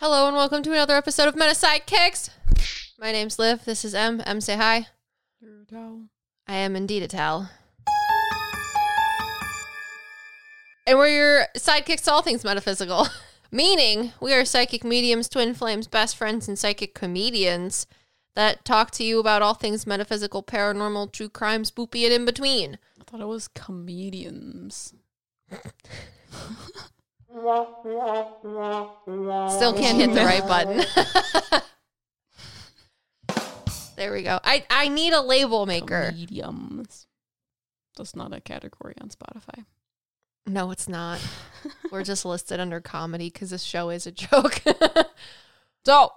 Hello and welcome to another episode of Meta Sidekicks. My name's Liv. This is Em. Em, say hi. I am indeed a towel. And we're your sidekicks to all things metaphysical. Meaning, we are psychic mediums, twin flames, best friends, and psychic comedians that talk to you about all things metaphysical, paranormal, true crime, spoopy, and in between. I thought it was comedians. Still can't hit the right button. there we go. I, I need a label maker. Mediums. That's not a category on Spotify. No, it's not. We're just listed under comedy because this show is a joke. So,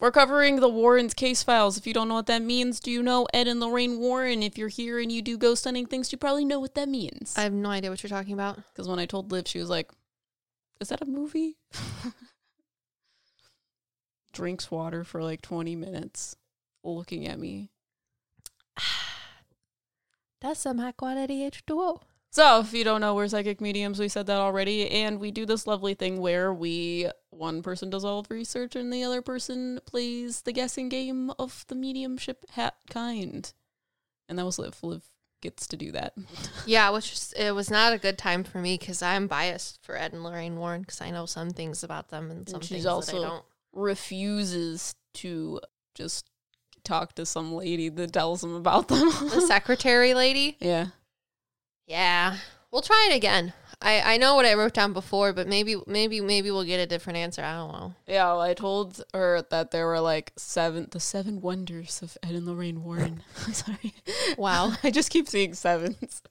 we're covering the Warrens case files. If you don't know what that means, do you know Ed and Lorraine Warren? If you're here and you do ghost hunting things, you probably know what that means. I have no idea what you're talking about. Because when I told Liv, she was like, Is that a movie? Drinks water for like 20 minutes, looking at me. That's some high quality H2O. So, if you don't know, we're psychic mediums. We said that already. And we do this lovely thing where we, one person does all the research and the other person plays the guessing game of the mediumship hat kind. And that was Liv. Liv gets to do that. Yeah, which was, it was not a good time for me because I'm biased for Ed and Lorraine Warren because I know some things about them and some she's things that also- I don't. Refuses to just talk to some lady that tells them about them. The secretary lady? yeah. Yeah, we'll try it again. I, I know what I wrote down before, but maybe maybe maybe we'll get a different answer. I don't know. Yeah, well, I told her that there were like seven, the seven wonders of Ed and Lorraine Warren. I'm sorry. Wow. I just keep seeing sevens.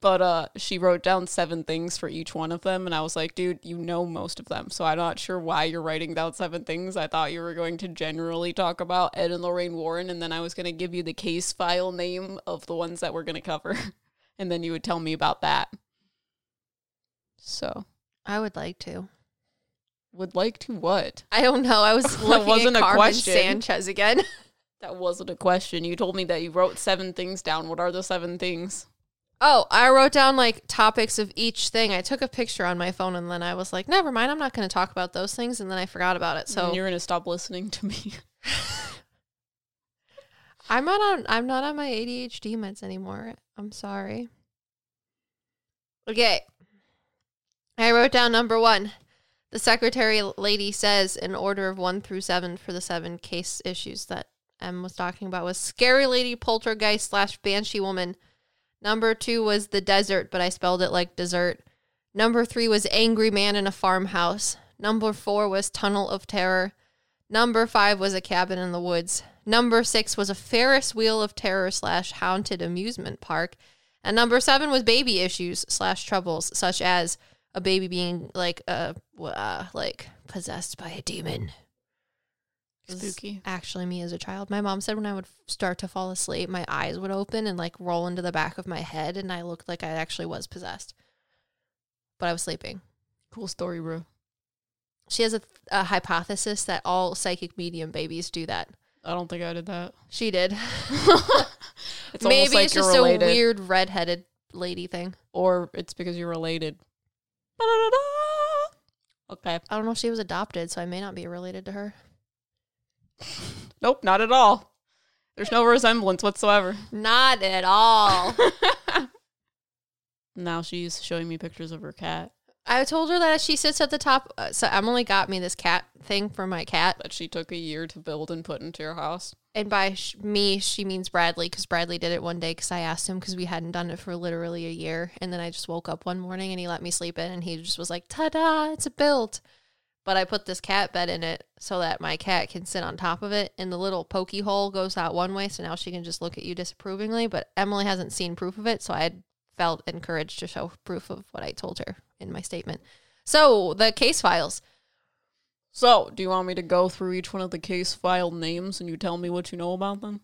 But uh she wrote down seven things for each one of them and I was like, dude, you know most of them. So I'm not sure why you're writing down seven things. I thought you were going to generally talk about Ed and Lorraine Warren and then I was going to give you the case file name of the ones that we're going to cover and then you would tell me about that. So, I would like to. would like to what? I don't know. I was That wasn't at a Carmen question. Sanchez again. That wasn't a question. You told me that you wrote seven things down. What are the seven things? Oh, I wrote down like topics of each thing. I took a picture on my phone and then I was like, never mind, I'm not going to talk about those things. And then I forgot about it. So So you're gonna stop listening to me. I'm not on. I'm not on my ADHD meds anymore. I'm sorry. Okay. I wrote down number one. The secretary lady says in order of one through seven for the seven case issues that Em was talking about was scary lady, poltergeist slash banshee woman. Number two was the desert, but I spelled it like dessert. Number three was angry man in a farmhouse. Number four was tunnel of terror. Number five was a cabin in the woods. Number six was a Ferris wheel of terror slash haunted amusement park. And number seven was baby issues slash troubles, such as a baby being like uh, uh like possessed by a demon. Spooky. Actually, me as a child, my mom said when I would start to fall asleep, my eyes would open and like roll into the back of my head, and I looked like I actually was possessed. But I was sleeping. Cool story, bro. She has a, a hypothesis that all psychic medium babies do that. I don't think I did that. She did. It's Maybe like it's just related, a weird redheaded lady thing. or it's because you're related. Okay. I don't know if she was adopted, so I may not be related to her. Nope, not at all. There's no resemblance whatsoever. Not at all. now she's showing me pictures of her cat I told her that she sits at the top. Uh, so Emily got me this cat thing for my cat, that she took a year to build and put into your house. and by sh- me, she means Bradley because Bradley did it one day because I asked him because we hadn't done it for literally a year, and then I just woke up one morning and he let me sleep in, and he just was like, "Ta-da! It's a built." But I put this cat bed in it so that my cat can sit on top of it, and the little pokey hole goes out one way, so now she can just look at you disapprovingly. But Emily hasn't seen proof of it, so I felt encouraged to show proof of what I told her in my statement. So the case files. So, do you want me to go through each one of the case file names and you tell me what you know about them?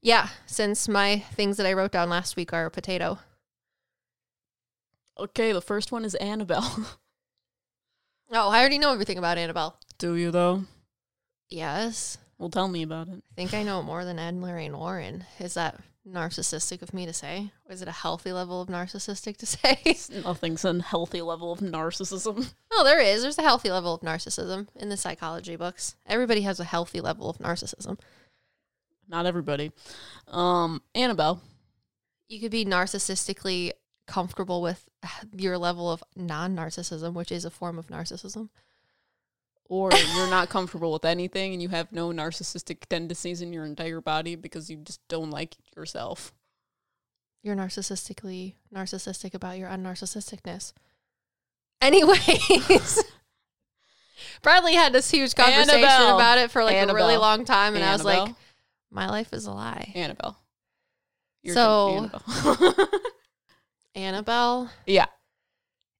Yeah, since my things that I wrote down last week are a potato. Okay, the first one is Annabelle. Oh, I already know everything about Annabelle. do you though? Yes. Well, tell me about it. I think I know more than Ed and Lorraine Warren. Is that narcissistic of me to say? Is it a healthy level of narcissistic to say? Nothing's a healthy level of narcissism. oh, there is. There's a healthy level of narcissism in the psychology books. Everybody has a healthy level of narcissism. Not everybody. Um, Annabelle. You could be narcissistically comfortable with your level of non narcissism, which is a form of narcissism. Or you're not comfortable with anything and you have no narcissistic tendencies in your entire body because you just don't like yourself. You're narcissistically narcissistic about your unnarcissisticness. Anyways, Bradley had this huge conversation Annabelle. about it for like a really long time, and I was like, my life is a lie. Annabelle. Your So- Annabelle. Annabelle yeah,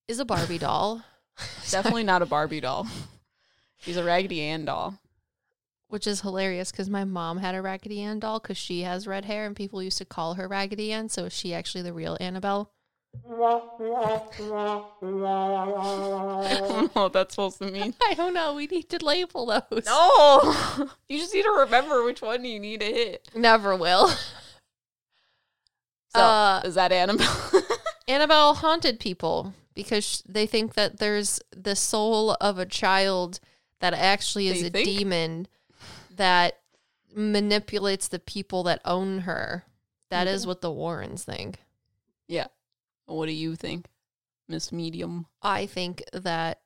is a Barbie doll. definitely not a Barbie doll. She's a Raggedy Ann doll. Which is hilarious because my mom had a Raggedy Ann doll because she has red hair and people used to call her Raggedy Ann. So is she actually the real Annabelle? I don't know what that's supposed to mean. I don't know. We need to label those. No, you just need to remember which one you need to hit. Never will. So, Uh, is that Annabelle? Annabelle haunted people because they think that there's the soul of a child that actually is a think? demon that manipulates the people that own her. That is Okay. what the Warrens think. yeah. What do you think, Miss Medium? I think that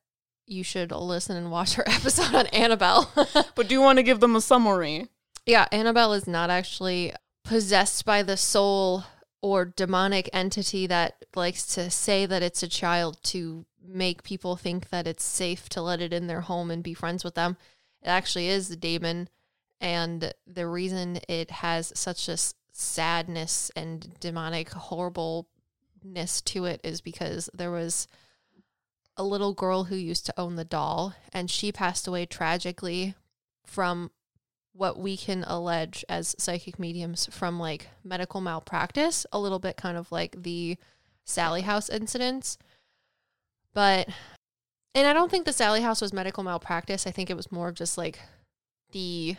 you should listen and watch her episode on Annabelle. But do you want to give them a summary? yeah, Annabelle is not actually possessed by the soul or demonic entity that likes to say that it's a child to make people think that it's safe to let it in their home and be friends with them. It actually is the demon. And the reason it has such a sadness and demonic horribleness to it is because there was a little girl who used to own the doll and she passed away tragically from what we can allege as psychic mediums from like medical malpractice, a little bit kind of like the Sally House incidents. But, and I don't think the Sally House was medical malpractice. I think it was more of just like the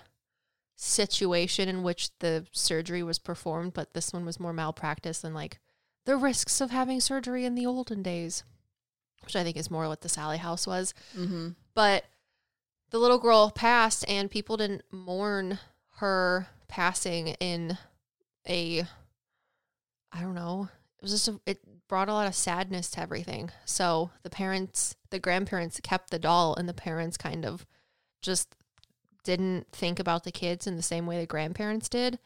situation in which the surgery was performed, but this one was more malpractice than like the risks of having surgery in the olden days, which I think is more what the Sally House was Mm-hmm. but the little girl passed and people didn't mourn her passing in a i don't know it was just a, it brought a lot of sadness to everything so the parents the grandparents kept the doll and the parents kind of just didn't think about the kids in the same way the grandparents did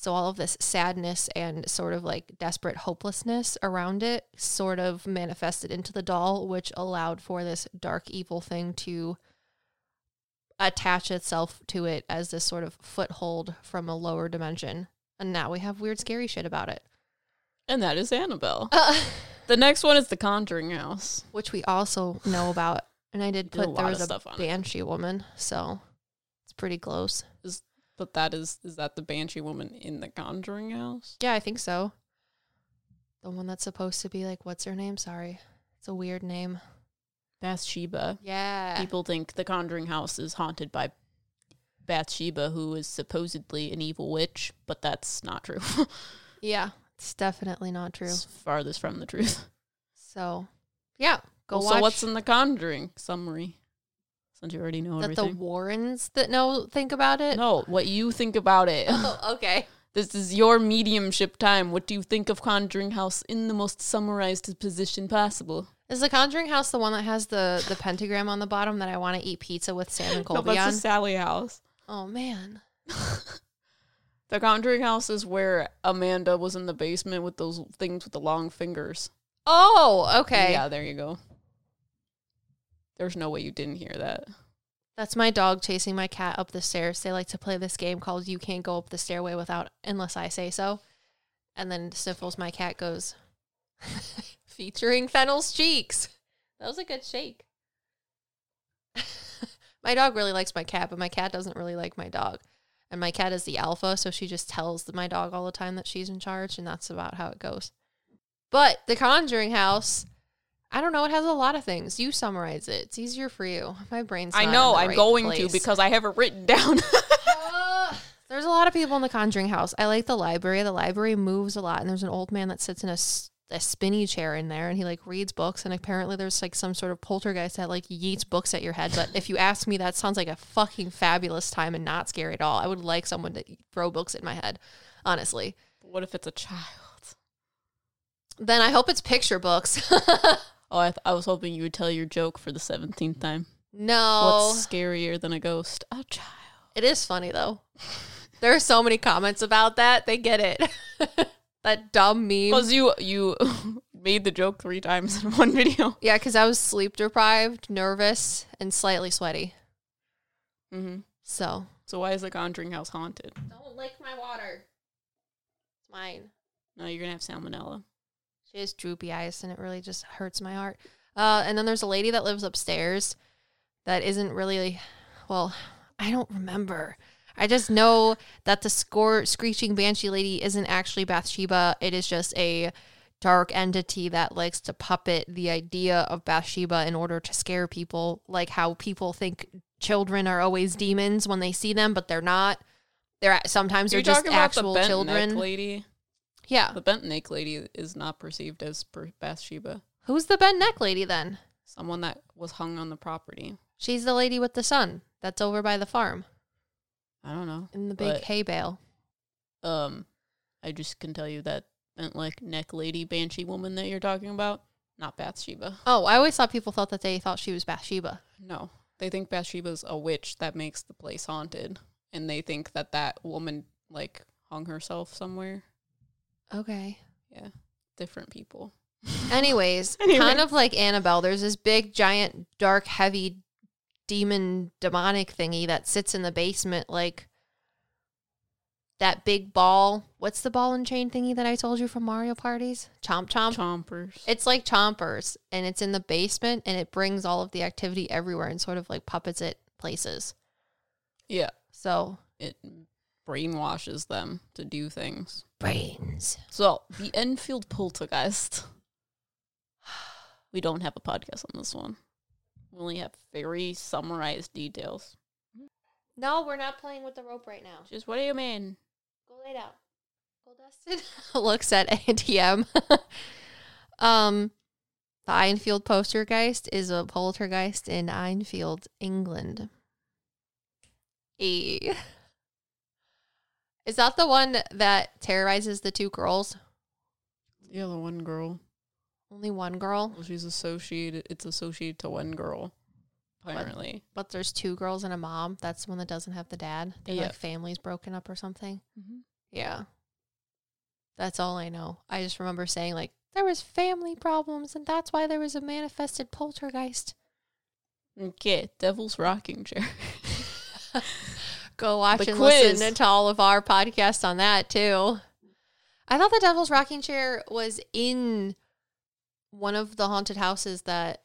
so all of this sadness and sort of like desperate hopelessness around it sort of manifested into the doll, which allowed for this dark evil thing to attach itself to it as this sort of foothold from a lower dimension. And now we have weird, scary shit about it. And that is Annabelle. Uh, The next one is The Conjuring House. which we also know about. And I did Did a put there was a on it. banshee woman, so it's pretty close. But that is is that the Banshee woman in the Conjuring House? Yeah, I think so. The one that's supposed to be like, what's her name? Sorry. It's a weird name. Bathsheba. Yeah. People think the Conjuring House is haunted by Bathsheba, who is supposedly an evil witch, but that's not true. Yeah. It's definitely not true. It's farthest from the truth. So, yeah. Go Well, watch. So what's in the Conjuring summary? Since you already know that the. Warrens that know think about it? no, what you think about it. Oh, okay. This is your mediumship time. What do you think of Conjuring House in the most summarized position possible? Is the Conjuring House the one that has the the pentagram on the bottom that I want to eat pizza with Sam and No, Colby that's on? the Sally House. oh man. The Conjuring House is where Amanda was in the basement with those things with the long fingers. Oh, okay. Yeah, there you go. There's no way you didn't hear that. That's my dog chasing my cat up the stairs. They like to play this game called You Can't Go Up the Stairway Without Unless I Say So. And then Sniffles, my cat, goes featuring Fennel's cheeks. That was a good shake. my dog really likes my cat, but my cat doesn't really like my dog. And my cat is the alpha, so she just tells my dog all the time that she's in charge, and that's about how it goes. But the Conjuring House, I don't know, it has a lot of things. You summarize it. It's easier for you. My brain's I know, I'm right going place. to because I have it written down. There's a lot of people in the Conjuring house. I like the library. The library moves a lot, and there's an old man that sits in a, a spinny chair in there, and he like reads books. And apparently, there's like some sort of poltergeist that like yeets books at your head. But if you ask me, that sounds like a fucking fabulous time and not scary at all. I would like someone to throw books at my head, honestly. What if it's a child? Then I hope it's picture books. Oh, I, th- I was hoping you would tell your joke for the 17th time. no, What's scarier than a ghost? A child. it is funny though. There are so many comments about that. They get it. that dumb meme. Because you, you made the joke three times in one video. Yeah, because I was sleep deprived, nervous, and slightly sweaty. Mm-hmm. So So why is the Conjuring House haunted? don't lick my water. It's mine. No, you're going to have salmonella. She has droopy eyes, and it really just hurts my heart. Uh, and then there's a lady that lives upstairs that isn't really, well, I don't remember. I just know that the score screeching banshee lady isn't actually Bathsheba. It is just a dark entity that likes to puppet the idea of Bathsheba in order to scare people, like how people think children are always demons when they see them, but they're not. They're sometimes Are they're just talking about the actual bent children. neck lady? Yeah. The bent neck lady is not perceived as Bathsheba. Who's the bent neck lady then? Someone that was hung on the property. She's the lady with the son that's over by the farm I don't know. in the big But- hay bale. Um, I just can tell you that bent like neck lady banshee woman that you're talking about, not Bathsheba. Oh, I always thought people thought that they thought she was Bathsheba. No, they think Bathsheba's a witch that makes the place haunted, and they think that that woman like hung herself somewhere. Okay. Yeah, different people. Anyways, Anyway. kind of like Annabelle, there's this big, giant, dark, heavy demon demonic thingy that sits in the basement like that big ball. What's the ball and chain thingy that I told you from Mario parties? Chomp chomp. Chompers. It's like chompers and it's in the basement and it brings all of the activity everywhere and sort of like puppets it places. yeah, So it brainwashes them to do things. brains. So the Enfield poltergeist. We don't have a podcast on this one. We only have very summarized details. No, we're not playing with the rope right now. Just what do you mean? Go lay down. Go Dustin. Looks at ATM. um, the Enfield Postergeist is a poltergeist in Enfield, England. E. Is that the one that terrorizes the two girls? Yeah, the one girl. Only one girl, Well, she's associated. It's associated to one girl, apparently. but there's two girls and a mom. That's the one that doesn't have the dad. Their Yeah. like family's broken up or something. Mm-hmm. Yeah. That's all I know. I just remember saying like there was family problems and that's why there was a manifested poltergeist. Okay, Devil's Rocking Chair. Go watch The and quiz. listen to all of our podcasts on that too. I thought the Devil's Rocking Chair was in one of the haunted houses that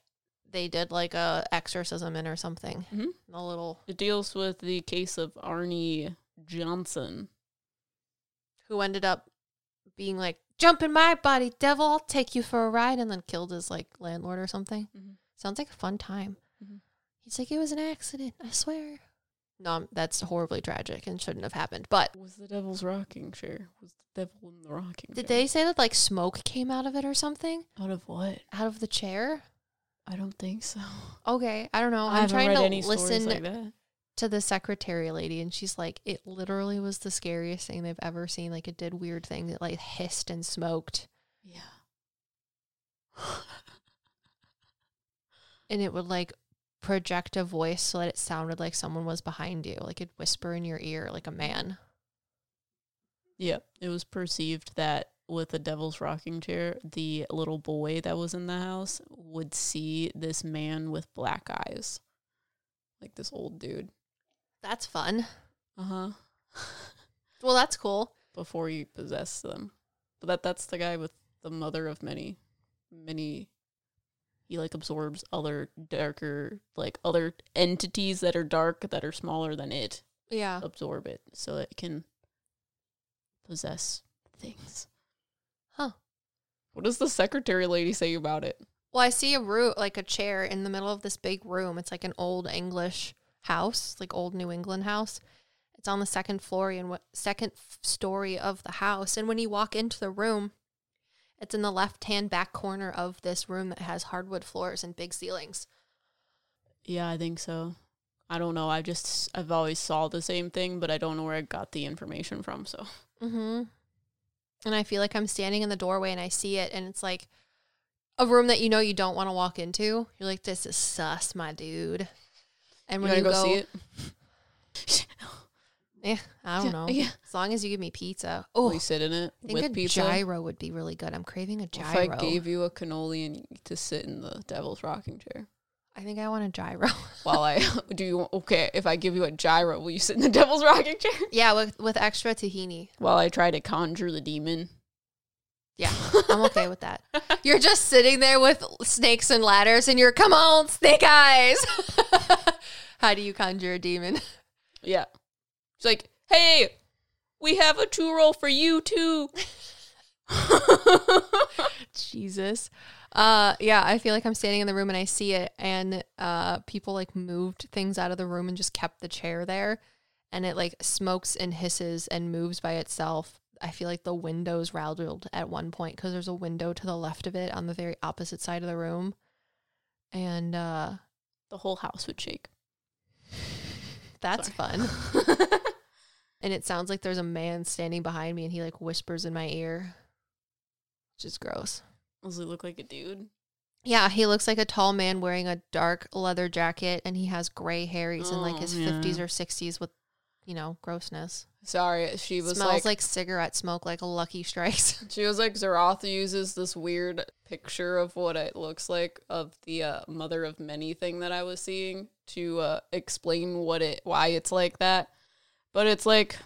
they did like a exorcism in or something. Mhm. A little it deals with the case of Arne Johnson. who ended up being like, "Jump in my body, devil! I'll take you for a ride," and then killed his like landlord or something. Mhm. Sounds like a fun time. Mhm. He's like, "It was an accident. I swear." No, that's horribly tragic and shouldn't have happened. But Was the Devil's Rocking Chair? Was the devil in the rocking chair. did chair? they say that like smoke came out of it or something Out of what? out of the chair? I don't think so. Okay, I don't know. I I'm trying read to listen like that. to the secretary lady, and she's like, "It literally was the scariest thing they've ever seen. Like, it did weird things. It like hissed and smoked." Yeah. and it would like project a voice so that it sounded like someone was behind you, like it'd whisper in your ear like a man. Yeah, it was perceived that with the devil's rocking chair, the little boy that was in the house would see this man with black eyes. Like this old dude. That's fun. Uh huh. Well, that's cool. Before you possess them. But that that's the guy with the mother of many many he like absorbs other darker like other entities that are dark that are smaller than it Yeah. absorb it so it can possess things. Huh. What does the secretary lady say about it? Well, I see a root like a chair in the middle of this big room. It's like an old English house, like old New England house. It's on the second floor and what second story of the house. And when you walk into the room, it's in the left-hand back corner of this room that has hardwood floors and big ceilings. Yeah, I think so. I don't know. I just I've always saw the same thing, but I don't know where I got the information from. So Mm-hmm. And I feel like I'm standing in the doorway and I see it, and it's like a room that you know you don't want to walk into. You're like, this is sus, my dude. And when wanna you go, go, see it? yeah, I don't know. yeah. As long as you give me pizza. Oh, you sit in it I think with a pizza? gyro would be really good. I'm craving a gyro. If. I gave you a cannoli and you to sit in the devil's rocking chair I think I want a gyro. while I do you okay? If I give you a gyro, will you sit in the devil's rocking chair yeah, with with extra tahini. while I try to conjure the demon? Yeah, I'm okay with that. You're just sitting there with snakes and ladders, and you're, come on, snake eyes. How do you conjure a demon? Yeah, it's like, hey, we have a two roll for you too. Jesus. Uh yeah, I feel like I'm standing in the room and I see it and uh people like moved things out of the room and just kept the chair there and it like smokes and hisses and moves by itself. I feel like the windows rattled at one point cuz there's a window to the left of it on the very opposite side of the room. And uh the whole house would shake. that's Sorry. fun. And it sounds like there's a man standing behind me and he like whispers in my ear. Which is gross. Does it look like a dude? Yeah, he looks like a tall man wearing a dark leather jacket and he has gray hair. He's in like Oh, his yeah. 50s or 60s with, you know, grossness. Sorry, she was Smells like, like, cigarette smoke, like a Lucky Strikes. she was like Zeroth uses this weird picture of what it looks like of the uh, mother of many thing that I was seeing to uh, explain what it why it's like that. But it's like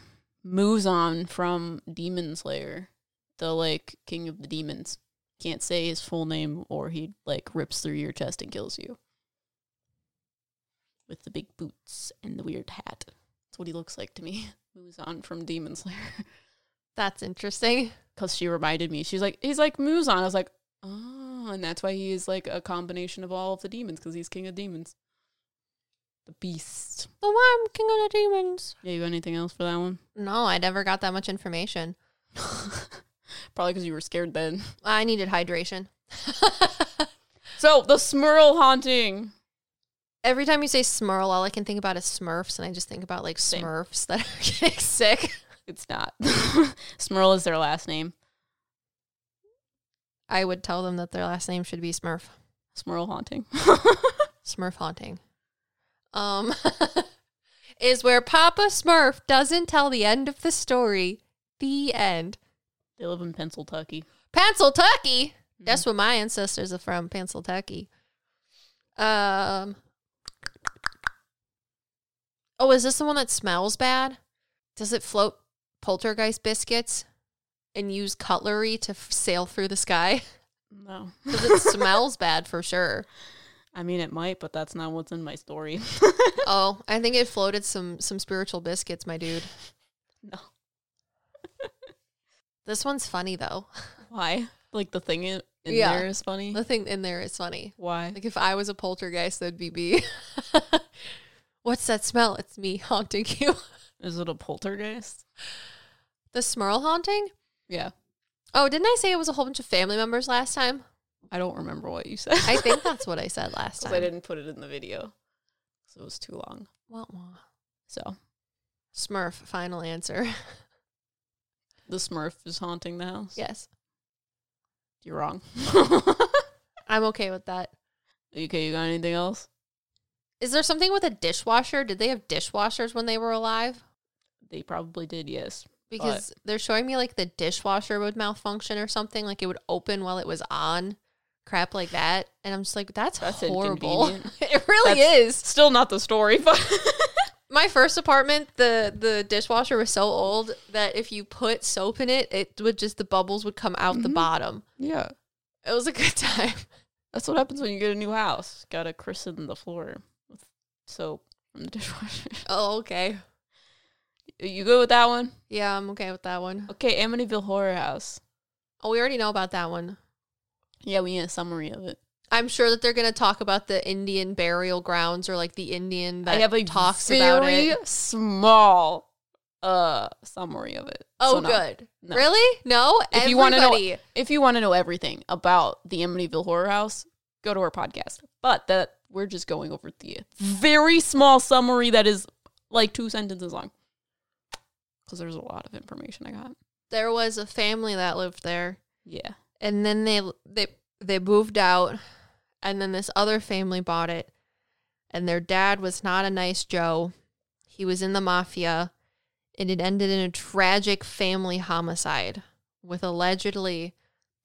Muzan from Demon Slayer, the like king of the demons. Can't say his full name or he like rips through your chest and kills you. With the big boots and the weird hat. That's what he looks like to me. Muzan from Demon Slayer. That's interesting. because she reminded me. She's like, he's like Muzan. I was like, oh, and that's why he is like a combination of all of the demons because he's king of demons. The beast. The one king of the demons. Yeah, you got anything else for that one? No, I never got that much information. Probably because you were scared then. I needed hydration. So the Smurl haunting. Every time you say Smurl, all I can think about is Smurfs, and I just think about like Same. Smurfs that are getting sick. It's not. Smurl is their last name. I would tell them that their last name should be Smurf. Smurl haunting. Smurf haunting. Um, is where Papa Smurf doesn't tell the end of the story. The end. they live in Pennsylvania. Pennsylvania. That's where my ancestors are from, Pennsylvania. Um. Oh, is this the one that smells bad? Does it float poltergeist biscuits and use cutlery to f- sail through the sky? No. Because it smells bad for sure. I mean, it might, but that's not what's in my story. Oh, I think it floated some some spiritual biscuits, my dude. no. This one's funny though. Why? Like the thing in, in Yeah. there is funny. The thing in there is funny. Why? Like if I was a poltergeist, that'd be me. What's that smell? It's me haunting you. Is it a poltergeist? The Smurl haunting? Yeah. Oh, didn't I say it was a whole bunch of family members last time? I don't remember what you said. I think that's what I said last time. I didn't put it in the video, so it was too long. Wah, wah. So Smurf, final answer. the Smurf is haunting the house. yes. You're wrong. I'm okay with that. okay, you got anything else? Is there something with a dishwasher? Did they have dishwashers when they were alive? They probably did. Yes. Because they're showing me like the dishwasher would malfunction or something, like it would open while it was on, crap like that. And I'm just like, that's, That's horrible. it really That's- is. Still not the story, but My first apartment, the the dishwasher was so old that if you put soap in it, it would just the bubbles would come out the Mhm. bottom. yeah, It was a good time. that's what happens when you get a new house. Got to christen the floor with soap from the dishwasher. Oh, okay. you good with that one? Yeah, I'm okay with that one. Okay, Amityville Horror House. Oh, we already know about that one. Yeah, we need a summary of it. I'm sure that they're gonna talk about the Indian burial grounds or like the Indian that I have a talks very about it. small uh summary of it. Oh, So no. good. No. Really? No. If you wanna know- If you want to know everything about the Amityville Horror House, go to our podcast. But that we're just going over the very small summary that is like two sentences long. Because there's a lot of information I got. there was a family that lived there, Yeah. And then they they they moved out, and then this other family bought it, and their dad was not a nice Joe. He was in the mafia, and it ended in a tragic family homicide with allegedly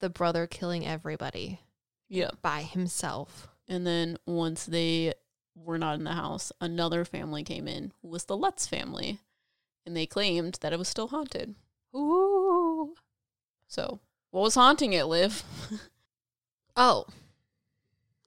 the brother killing everybody Yeah. by himself. And then once they were not in the house, another family came in, who was the Lutz family. And they claimed that it was still haunted. Ooh. So, what was haunting it, Liv? Oh.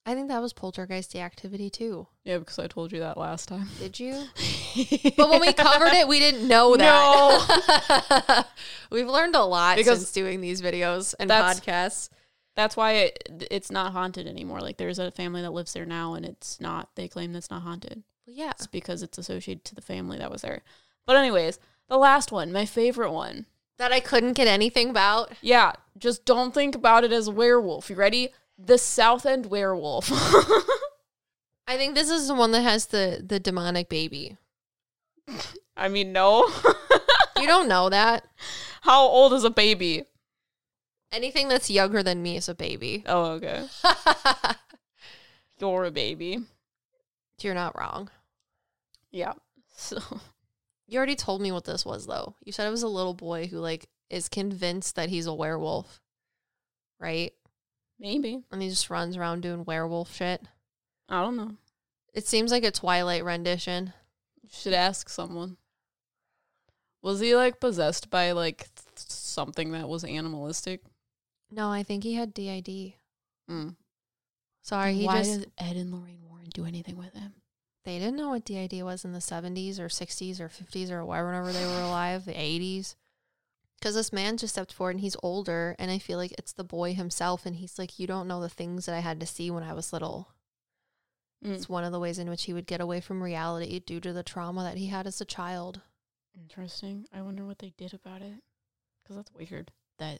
I think that was poltergeist activity too. yeah, because I told you that last time. Did you? But when we covered it, we didn't know that. No. We've learned a lot Because since doing these videos and that's- podcasts. That's why it, it's not haunted anymore. Like, there's a family that lives there now, and it's not, they claim that's not haunted. Well, yeah. It's because it's associated to the family that was there. But, anyways, the last one, my favorite one. That I couldn't get anything about. Yeah, just don't think about it as a werewolf. You ready? The Southend werewolf. I think this is the one that has the the demonic baby. I mean, no. You don't know that. How old is a baby? Anything that's younger than me is a baby. Oh, okay. You're a baby. You're not wrong. Yeah. So, You already told me what this was though. You said it was a little boy who like is convinced that he's a werewolf. Right? maybe. And he just runs around doing werewolf shit. I don't know. It seems like a Twilight rendition. You should ask someone. Was he like possessed by like th- something that was animalistic? No, I think he had DID. Mm. Sorry, he Why just did Ed and Lorraine Warren do anything with him? They didn't know what DID was in the 70s or 60s or 50s or whenever they were alive, the 80s. Because this man just stepped forward and he's older, and I feel like it's the boy himself, and he's like, You don't know the things that I had to see when I was little. Mm. It's one of the ways in which he would get away from reality due to the trauma that he had as a child. Interesting. I wonder what they did about it. Because that's weird that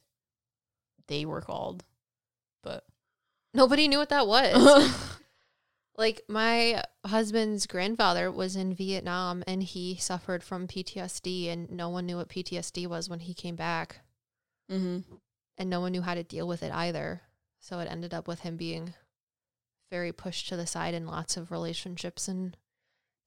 they were called. But. Nobody knew what that was. like my husband's grandfather was in Vietnam and he suffered from PTSD and no one knew what PTSD was when he came back mm-hmm. and no one knew how to deal with it either. So it ended up with him being very pushed to the side in lots of relationships and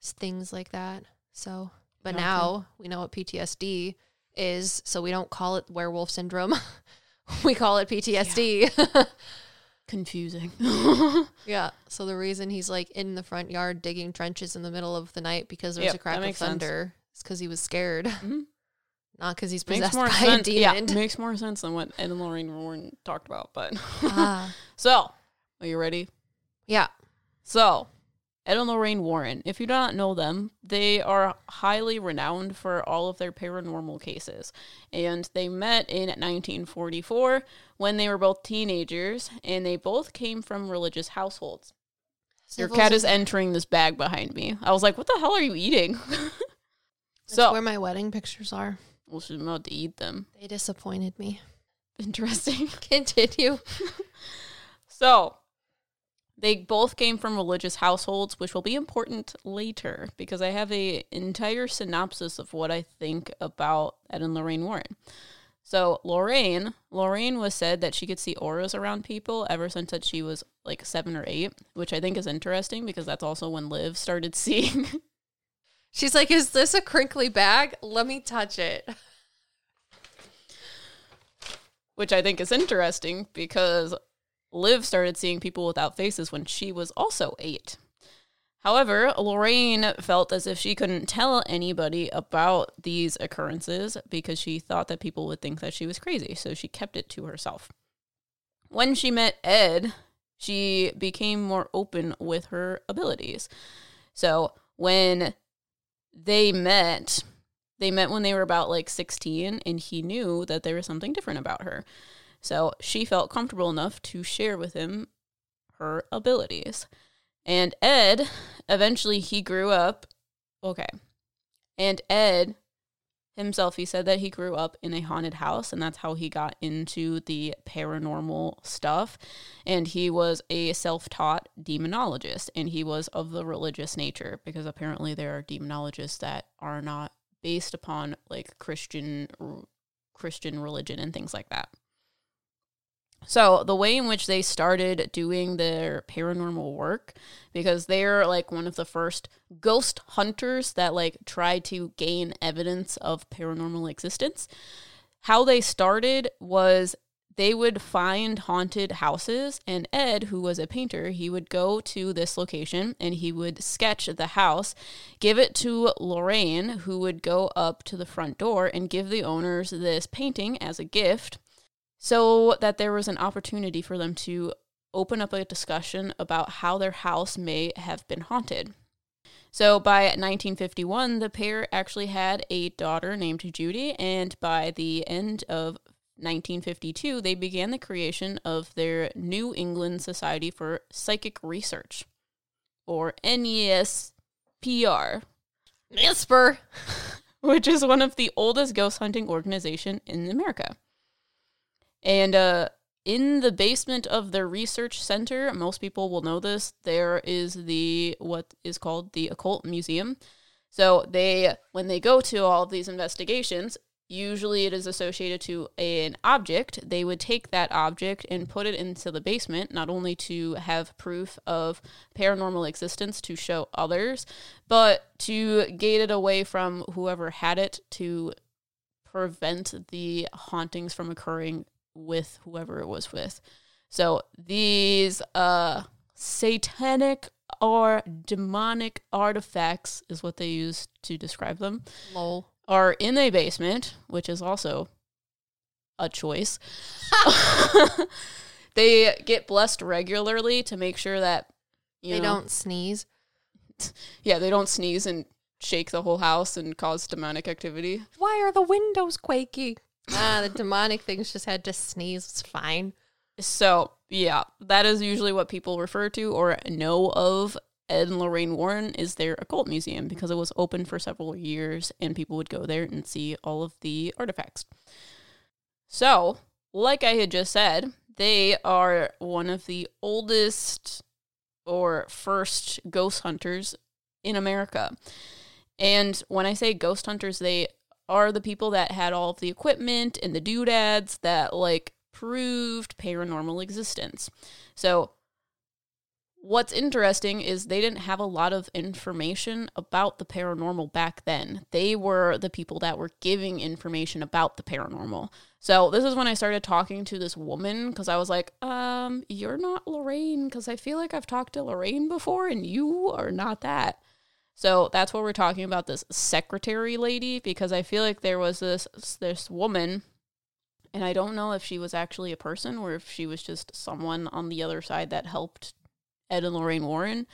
things like that. So, but Okay. now we know what PTSD is, so we don't call it werewolf syndrome. we call it PTSD. Confusing. Yeah. So the reason he's like in the front yard digging trenches in the middle of the night because there was Yep, a crack of makes sense. thunder is because he was scared, Mhm. not because he's makes possessed more by sense. a Yeah, demon. makes more sense than what Ed and Lorraine Warren talked about. But ah, so, are you ready? yeah. So, Ed and Lorraine Warren, if you do not know them, they are highly renowned for all of their paranormal cases. And they met in 1944 when they were both teenagers, and they both came from religious households. Your cat is entering this bag behind me. I was like, what the hell are you eating? That's so, where my wedding pictures are. well, she's about to eat them. They disappointed me. Interesting. Continue. So, they both came from religious households, which will be important later because I have a entire synopsis of what I think about Ed and Lorraine Warren. So, Lorraine, Lorraine was said that she could see auras around people ever since that she was like 7 or 8, which I think is interesting because that's also when Liv started seeing She's like, "Is this a crinkly bag? Let me touch it." which I think is interesting because Liv started seeing people without faces when she was also eight. However, Lorraine felt as if she couldn't tell anybody about these occurrences because she thought that people would think that she was crazy, so she kept it to herself. When she met Ed, she became more open with her abilities. So, when they met, they met when they were about like 16, and he knew that there was something different about her. So she felt comfortable enough to share with him her abilities. And Ed, eventually, he grew up. Okay. And Ed himself, he said that he grew up in a haunted house and that's how he got into the paranormal stuff. And he was a self taught demonologist and he was of the religious nature because apparently there are demonologists that are not based upon like Christian Christian religion and things like that. So, the way in which they started doing their paranormal work, because they're like one of the first ghost hunters that like tried to gain evidence of paranormal existence, how they started was they would find haunted houses and Ed, who was a painter, he would go to this location and he would sketch the house, give it to Lorraine, who would go up to the front door and give the owners this painting as a gift so that there was an opportunity for them to open up a discussion about how their house may have been haunted. So by 1951, the pair actually had a daughter named Judy, and by the end of 1952, they began the creation of their New England Society for Psychic Research, or NESPR. NESPR! which is one of the oldest ghost hunting organization in America. And uh, in the basement of their research center, most people will know this, there is the what is called the occult museum. So they when they go to all of these investigations, usually it is associated to an object. They would take that object and put it into the basement, not only to have proof of paranormal existence to show others, but to gate it away from whoever had it to prevent the hauntings from occurring with whoever it was with. So these uh satanic or demonic artifacts is what they use to describe them. Lol. Are in a basement, which is also a choice. they get blessed regularly to make sure that you they know, don't sneeze. Yeah, they don't sneeze and shake the whole house and cause demonic activity. Why are the windows quaking? Ah, the demonic things just had to sneeze. It's fine. So, yeah, that is usually what people refer to or know of Ed and Lorraine Warren is their occult museum because it was open for several years and people would go there and see all of the artifacts. So, like I had just said, they are one of the oldest or first ghost hunters in America. And when I say ghost hunters, they are the people that had all of the equipment and the doodads that like proved paranormal existence. So what's interesting is they didn't have a lot of information about the paranormal back then. They were the people that were giving information about the paranormal. So this is when I started talking to this woman because I was like, um, you're not Lorraine because I feel like I've talked to Lorraine before and you are not that. So that's what we're talking about this secretary lady because I feel like there was this this woman and I don't know if she was actually a person or if she was just someone on the other side that helped Ed and Lorraine Warren,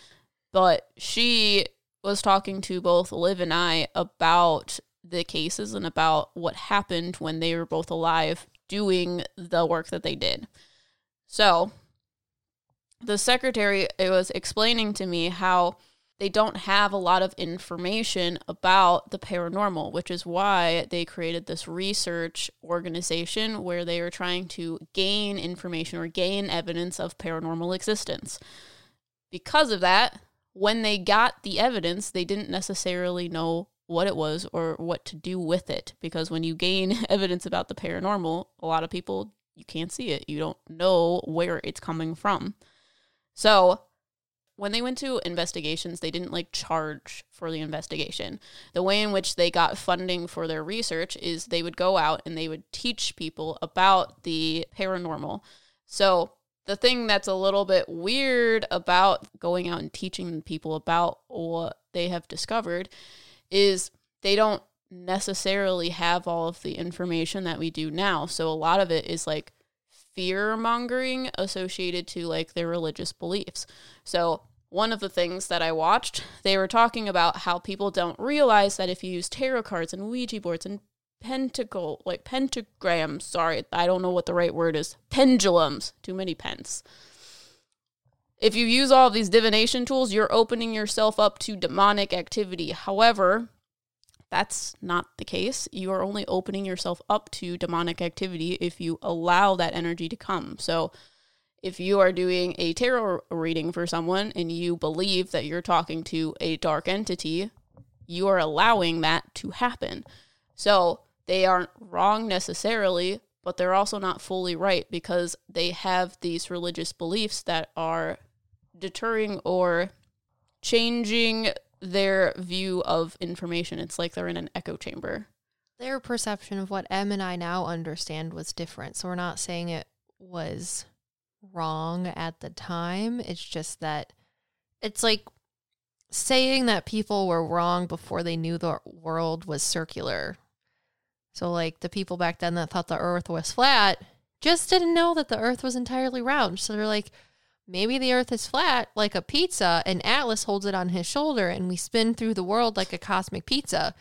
but she was talking to both Liv and I about the cases and about what happened when they were both alive doing the work that they did. So, the secretary it was explaining to me how they don't have a lot of information about the paranormal, which is why they created this research organization where they are trying to gain information or gain evidence of paranormal existence. Because of that, when they got the evidence, they didn't necessarily know what it was or what to do with it. Because when you gain evidence about the paranormal, a lot of people, you can't see it. You don't know where it's coming from. So when they went to investigations, they didn't like charge for the investigation. The way in which they got funding for their research is they would go out and they would teach people about the paranormal. So, the thing that's a little bit weird about going out and teaching people about what they have discovered is they don't necessarily have all of the information that we do now. So, a lot of it is like fear mongering associated to like their religious beliefs. So, one of the things that I watched, they were talking about how people don't realize that if you use tarot cards and Ouija boards and pentacle, like pentagrams, sorry, I don't know what the right word is, pendulums, too many pens. If you use all these divination tools, you're opening yourself up to demonic activity. However, that's not the case. You are only opening yourself up to demonic activity if you allow that energy to come. So, if you are doing a tarot reading for someone and you believe that you're talking to a dark entity, you are allowing that to happen. So, they aren't wrong necessarily, but they're also not fully right because they have these religious beliefs that are deterring or changing their view of information. It's like they're in an echo chamber. Their perception of what Em and I now understand was different. So we're not saying it was wrong at the time. It's just that it's like saying that people were wrong before they knew the world was circular. So, like the people back then that thought the earth was flat just didn't know that the earth was entirely round. So they're like, maybe the earth is flat like a pizza and Atlas holds it on his shoulder and we spin through the world like a cosmic pizza.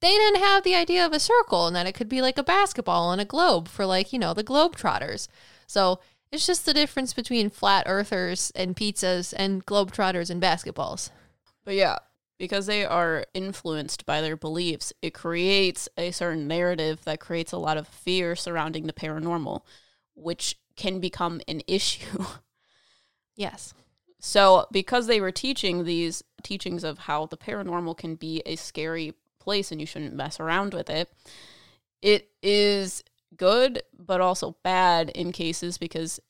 They didn't have the idea of a circle and that it could be like a basketball and a globe for like, you know, the globe trotters. So it's just the difference between flat earthers and pizzas and globe trotters and basketballs. But yeah, because they are influenced by their beliefs, it creates a certain narrative that creates a lot of fear surrounding the paranormal, which can become an issue. Yes. So, because they were teaching these teachings of how the paranormal can be a scary place and you shouldn't mess around with it, it is good but also bad in cases because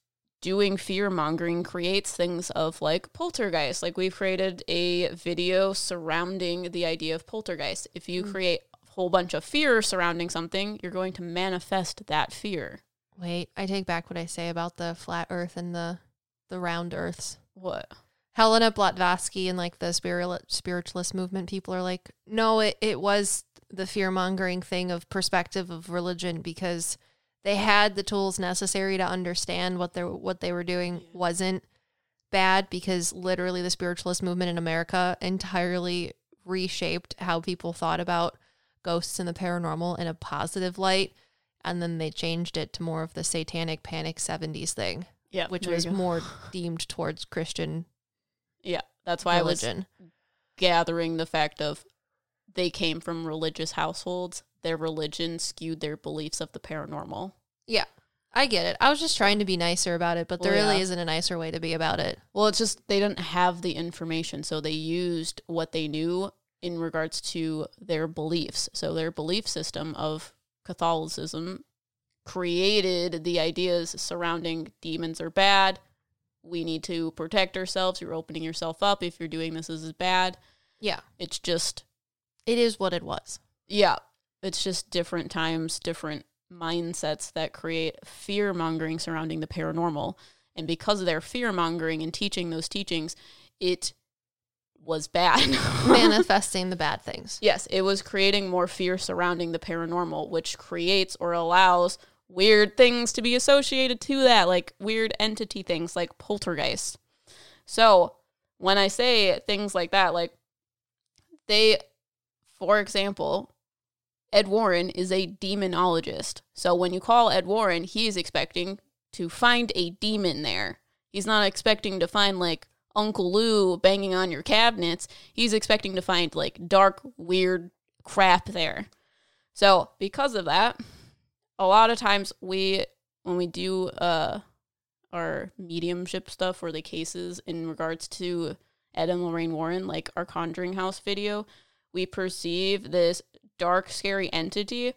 doing fear mongering creates things of like poltergeist. Like we've created a video surrounding the idea of poltergeist. If you mm. create a whole bunch of fear surrounding something, you're going to manifest that fear. Wait, I take back what I say about the flat earth and the the round earths. What? Helena Blavatsky and like the spiritualist movement people are like, no, it, it was the fear mongering thing of perspective of religion because they had the tools necessary to understand what they what they were doing wasn't bad because literally the spiritualist movement in America entirely reshaped how people thought about ghosts and the paranormal in a positive light and then they changed it to more of the satanic panic 70s thing yeah, which was more deemed towards Christian. Yeah, that's why religion. I was gathering the fact of they came from religious households. Their religion skewed their beliefs of the paranormal. Yeah, I get it. I was just trying to be nicer about it, but there well, really yeah. isn't a nicer way to be about it. Well, it's just they didn't have the information, so they used what they knew in regards to their beliefs. So their belief system of Catholicism created the ideas surrounding demons are bad. We need to protect ourselves. You're opening yourself up. If you're doing this, this is bad. Yeah. It's just. It is what it was. Yeah. It's just different times, different mindsets that create fear mongering surrounding the paranormal. And because of their fear mongering and teaching those teachings, it was bad. Manifesting the bad things. Yes, it was creating more fear surrounding the paranormal, which creates or allows weird things to be associated to that, like weird entity things like poltergeist. So when I say things like that, like they, for example, Ed Warren is a demonologist. So when you call Ed Warren, he is expecting to find a demon there. He's not expecting to find like Uncle Lou banging on your cabinets. He's expecting to find like dark, weird crap there. So because of that, a lot of times we when we do uh our mediumship stuff or the cases in regards to Ed and Lorraine Warren, like our Conjuring House video, we perceive this dark, scary entity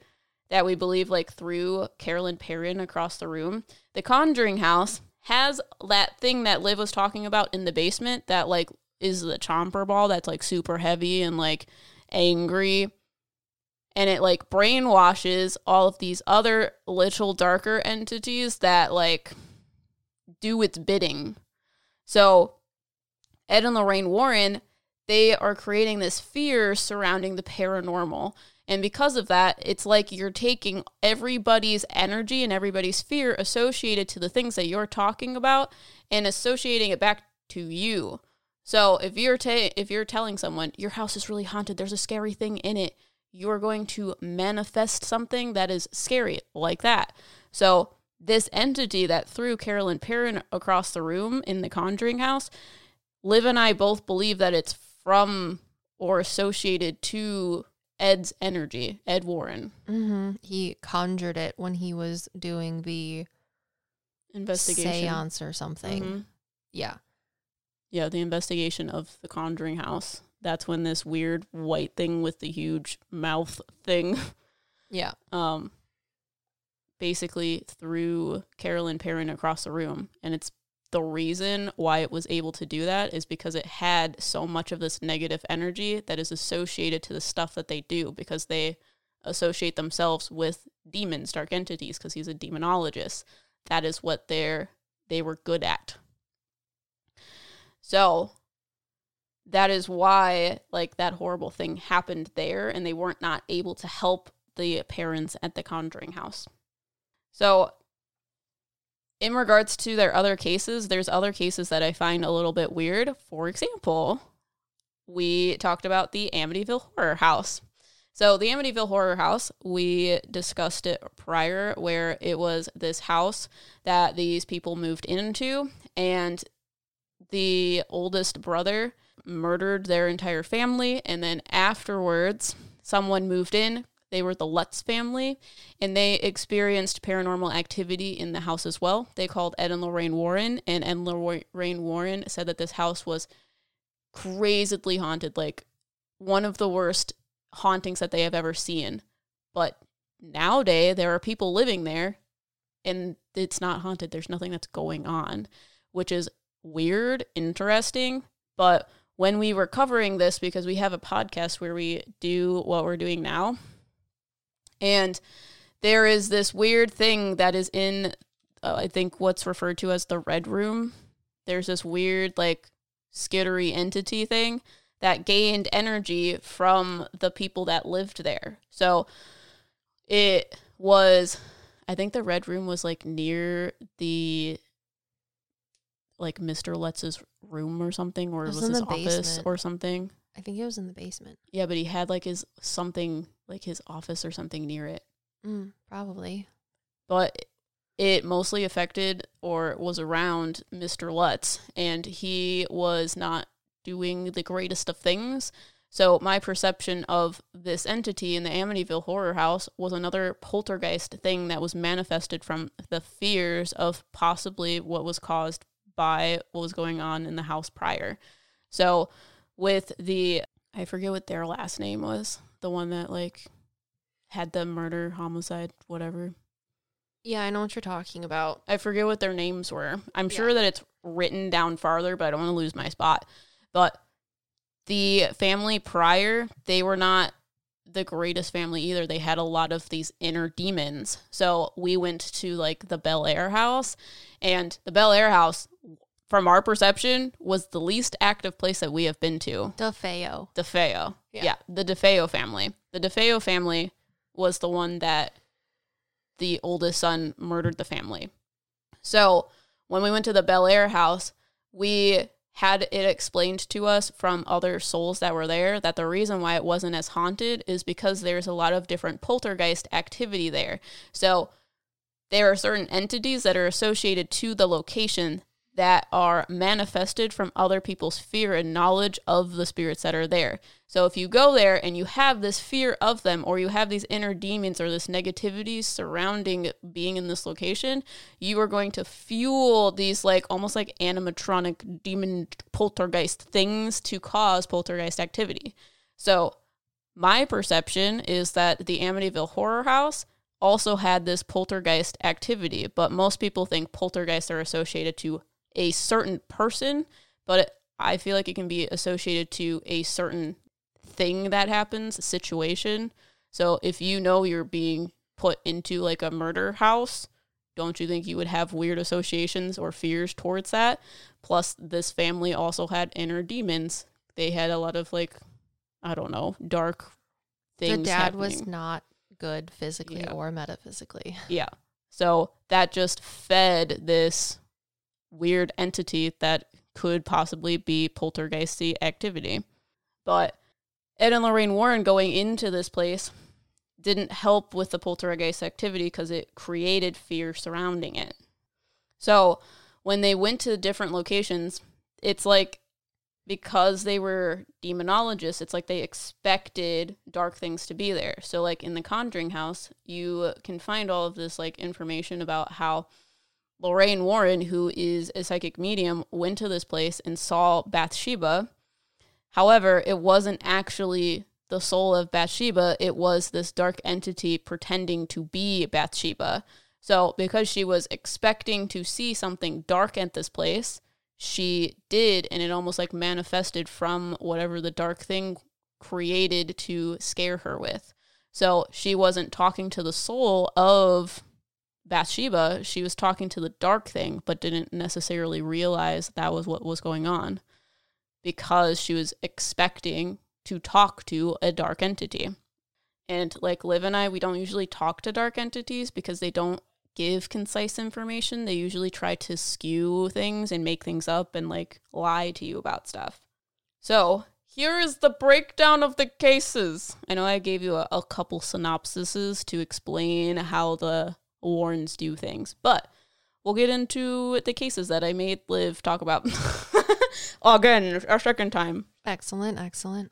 that we believe like through Carolyn Perron across the room. The Conjuring House has that thing that Liv was talking about in the basement that like is the chomper ball that's like super heavy and like angry and it like brainwashes all of these other little darker entities that like do its bidding. So Ed and Lorraine Warren, they are creating this fear surrounding the paranormal. And because of that, it's like you're taking everybody's energy and everybody's fear associated to the things that you're talking about and associating it back to you. So if you're ta- if you're telling someone your house is really haunted, there's a scary thing in it, you're going to manifest something that is scary like that. So, this entity that threw Carolyn Perron across the room in the Conjuring House, Liv and I both believe that it's from or associated to Ed's energy, Ed Warren. hmm He conjured it when he was doing the Investigation. seance or something. Mhm. Yeah. Yeah, the investigation of the Conjuring House. That's when this weird white thing with the huge mouth thing Yeah. um basically threw Carolyn Perron across the room. And it's the reason why it was able to do that is because it had so much of this negative energy that is associated to the stuff that they do because they associate themselves with demons, dark entities, because he's a demonologist. That is what they're they were good at. So that is why like that horrible thing happened there and they weren't not able to help the parents at the conjuring house. So in regards to their other cases, there's other cases that I find a little bit weird. For example, we talked about the Amityville Horror House. So, the Amityville Horror House, we discussed it prior, where it was this house that these people moved into, and the oldest brother murdered their entire family. And then afterwards, someone moved in. They were the Lutz family, and they experienced paranormal activity in the house as well. They called Ed and Lorraine Warren, and Ed and Lorraine Warren said that this house was crazily haunted, like one of the worst hauntings that they have ever seen. But nowadays, there are people living there, and it's not haunted. There's nothing that's going on, which is weird, interesting. But when we were covering this, because we have a podcast where we do what we're doing now, and there is this weird thing that is in, uh, I think, what's referred to as the Red Room. There's this weird, like, skittery entity thing that gained energy from the people that lived there. So it was, I think the Red Room was like near the, like Mr. Lutz's room or something, or It it was was his office basement. or something. I think it was in the basement. Yeah, but he had like his something, like his office or something near it. Mm, probably. but it mostly affected or was around Mr. Lutz, and he was not doing the greatest of things. So my perception of this entity in the Amityville horror house was another poltergeist thing that was manifested from the fears of possibly what was caused by what was going on in the house prior. So with the I forget what their last name was, the one that like had the murder, homicide, whatever. Yeah, I know what you're talking about. I forget what their names were. I'm Yeah. sure that it's written down farther, but I don't want to lose my spot. But the family prior, they were not the greatest family either. They had a lot of these inner demons. So we went to like the Bel Air house, and the Bel Air house, from our perception, was the least active place that we have been to. DeFeo. DeFeo. Yeah. Yeah. the DeFeo family. The DeFeo family was the one that the oldest son murdered the family. So when we went to the Bel Air house, we had it explained to us from other souls that were there that the reason why it wasn't as haunted is because there's a lot of different poltergeist activity there. So there are certain entities that are associated to the location that are manifested from other people's fear and knowledge of the spirits that are there. So if you go there and you have this fear of them, or you have these inner demons or this negativity surrounding being in this location, you are going to fuel these like almost like animatronic demon poltergeist things to cause poltergeist activity. So my perception is that the Amityville Horror House also had this poltergeist activity, but most people think poltergeists are associated to a certain person, but it, I feel like it can be associated to a certain thing that happens, situation. So if you know you're being put into like a murder house, don't you think you would have weird associations or fears towards that? Plus, this family also had inner demons. They had a lot of like, I don't know, dark things. The dad was not good physically Yeah. or metaphysically. Yeah. So that just fed this weird entity that could possibly be poltergeisty activity. But Ed and Lorraine Warren going into this place didn't help with the poltergeist activity because it created fear surrounding it. So when they went to different locations, it's like because they were demonologists, it's like they expected dark things to be there. So, like in the Conjuring house, you can find all of this like information about how Lorraine Warren, who is a psychic medium, went to this place and saw Bathsheba. However, it wasn't actually the soul of Bathsheba, it was this dark entity pretending to be Bathsheba. So, because she was expecting to see something dark at this place, she did, and it almost like manifested from whatever the dark thing created to scare her with. So, she wasn't talking to the soul of Bathsheba, she was talking to the dark thing, but didn't necessarily realize that was what was going on because she was expecting to talk to a dark entity. And like Liv and I, we don't usually talk to dark entities because they don't give concise information. They usually try to skew things and make things up and like lie to you about stuff. So, here is the breakdown of the cases. I know I gave you a, a couple synopsises to explain how the Warrens do things, but we'll get into the cases that I made Liv talk about. Again, a second time. Excellent, excellent.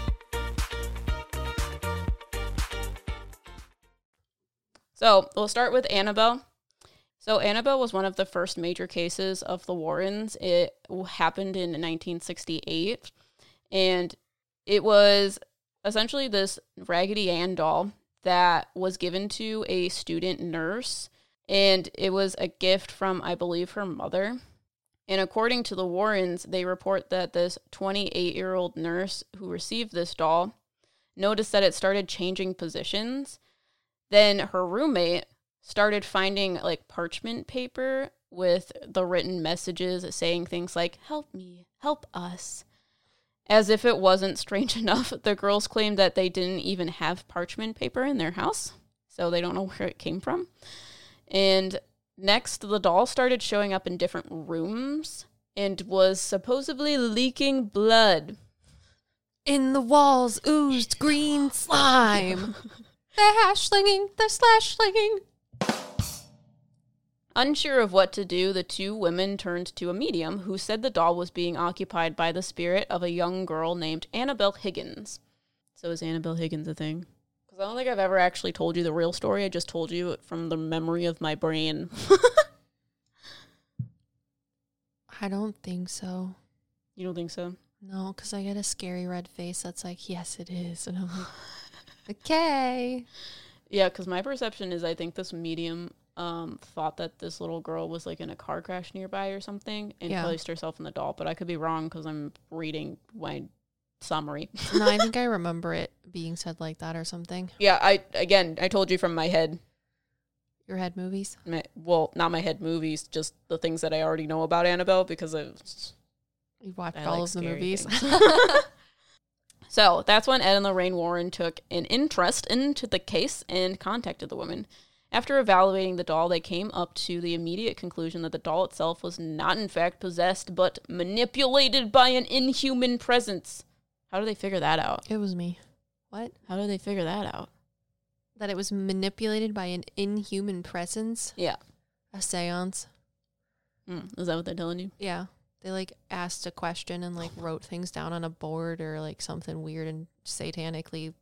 So we'll start with Annabelle. So Annabelle was one of the first major cases of the Warrens. It happened in 1968, and it was essentially this Raggedy Ann doll that was given to a student nurse, and it was a gift from, I believe, her mother. And according to the Warrens, they report that this 28 year old nurse who received this doll noticed that it started changing positions then her roommate started finding like parchment paper with the written messages saying things like, Help me, help us. As if it wasn't strange enough, the girls claimed that they didn't even have parchment paper in their house, so they don't know where it came from. And next, the doll started showing up in different rooms and was supposedly leaking blood. In the walls oozed green slime. They're hash slinging, they're slash slinging. Unsure of what to do, the two women turned to a medium who said the doll was being occupied by the spirit of a young girl named Annabelle Higgins. So is Annabelle Higgins a thing? Because I don't think I've ever actually told you the real story. I just told you it from the memory of my brain. I don't think so. you don't think so? No, because I get a scary red face that's like, yes, it is. And I'm like, okay. Yeah, because my perception is I think this medium um, thought that this little girl was like in a car crash nearby or something and Yeah. placed herself in the doll. But I could be wrong because I'm reading my summary. No, I think I remember it being said like that or something. yeah, I again I told you from my head. Your head movies. My, well, not my head movies, just the things that I already know about Annabelle because of You watched I all like of the movies. things. So that's when Ed and Lorraine Warren took an interest into the case and contacted the woman. After evaluating the doll, they came up to the immediate conclusion that the doll itself was not, in fact, possessed, but manipulated by an inhuman presence. How do they figure that out? it was me. What? How do they figure that out? That it was manipulated by an inhuman presence? Yeah. A seance? Mm, is that what they're telling you? Yeah. They like asked a question and like wrote things down on a board or like something weird and satanically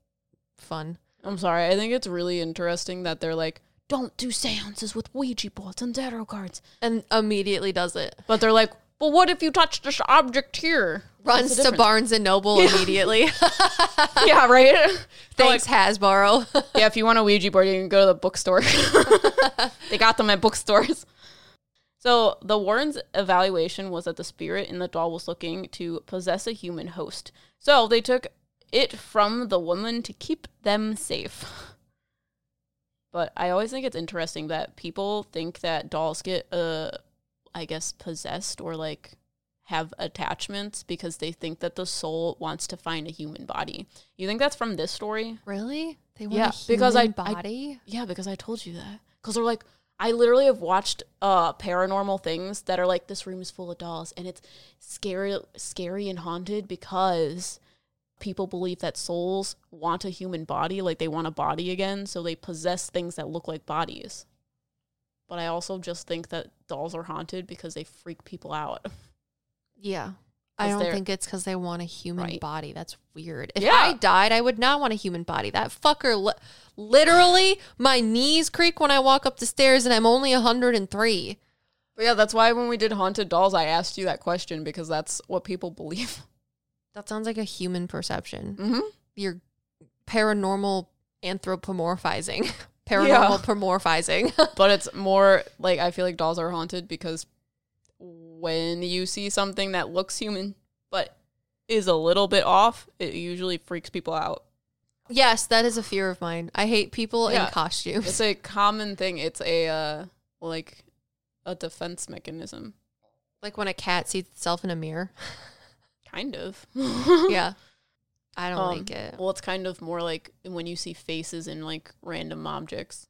fun. I'm sorry. I think it's really interesting that they're like, don't do seances with Ouija boards and tarot cards. And immediately does it. But they're like, well, what if you touch this object here? Runs to? Barnes and Noble immediately. yeah, right. Thanks, Hasbro. yeah, if you want a Ouija board, you can go to the bookstore. they got them at bookstores. So the Warrens' evaluation was that the spirit in the doll was looking to possess a human host. So they took it from the woman to keep them safe. But I always think it's interesting that people think that dolls get, uh, I guess, possessed or like have attachments because they think that the soul wants to find a human body. You think that's from this story? really? They want Yeah, a because I- human I- body? Yeah, because I told you that. Because they're like, I literally have watched uh paranormal things that are like this room is full of dolls and it's scary, scary and haunted because people believe that souls want a human body, like they want a body again, so they possess things that look like bodies. But I also just think that dolls are haunted because they freak people out. yeah. I don't think it's because they want a human Right. body. That's weird. If Yeah. I died, I would not want a human body. That fucker, li- literally, my knees creak when I walk up the stairs, and I'm only 103. But yeah, that's why when we did haunted dolls, I asked you that question because that's what people believe. That sounds like a human perception. Mm-hmm. You're paranormal anthropomorphizing. paranormal pomorphizing. but it's more like I feel like dolls are haunted because when you see something that looks human but is a little bit off, it usually freaks people out. yes, that is a fear of mine. I hate people Yeah. in costumes. It's a common thing. It's a uh, like a defense mechanism, like when a cat sees itself in a mirror. kind of. yeah. I don't Um, like it. Well, it's kind of more like when you see faces in like random objects.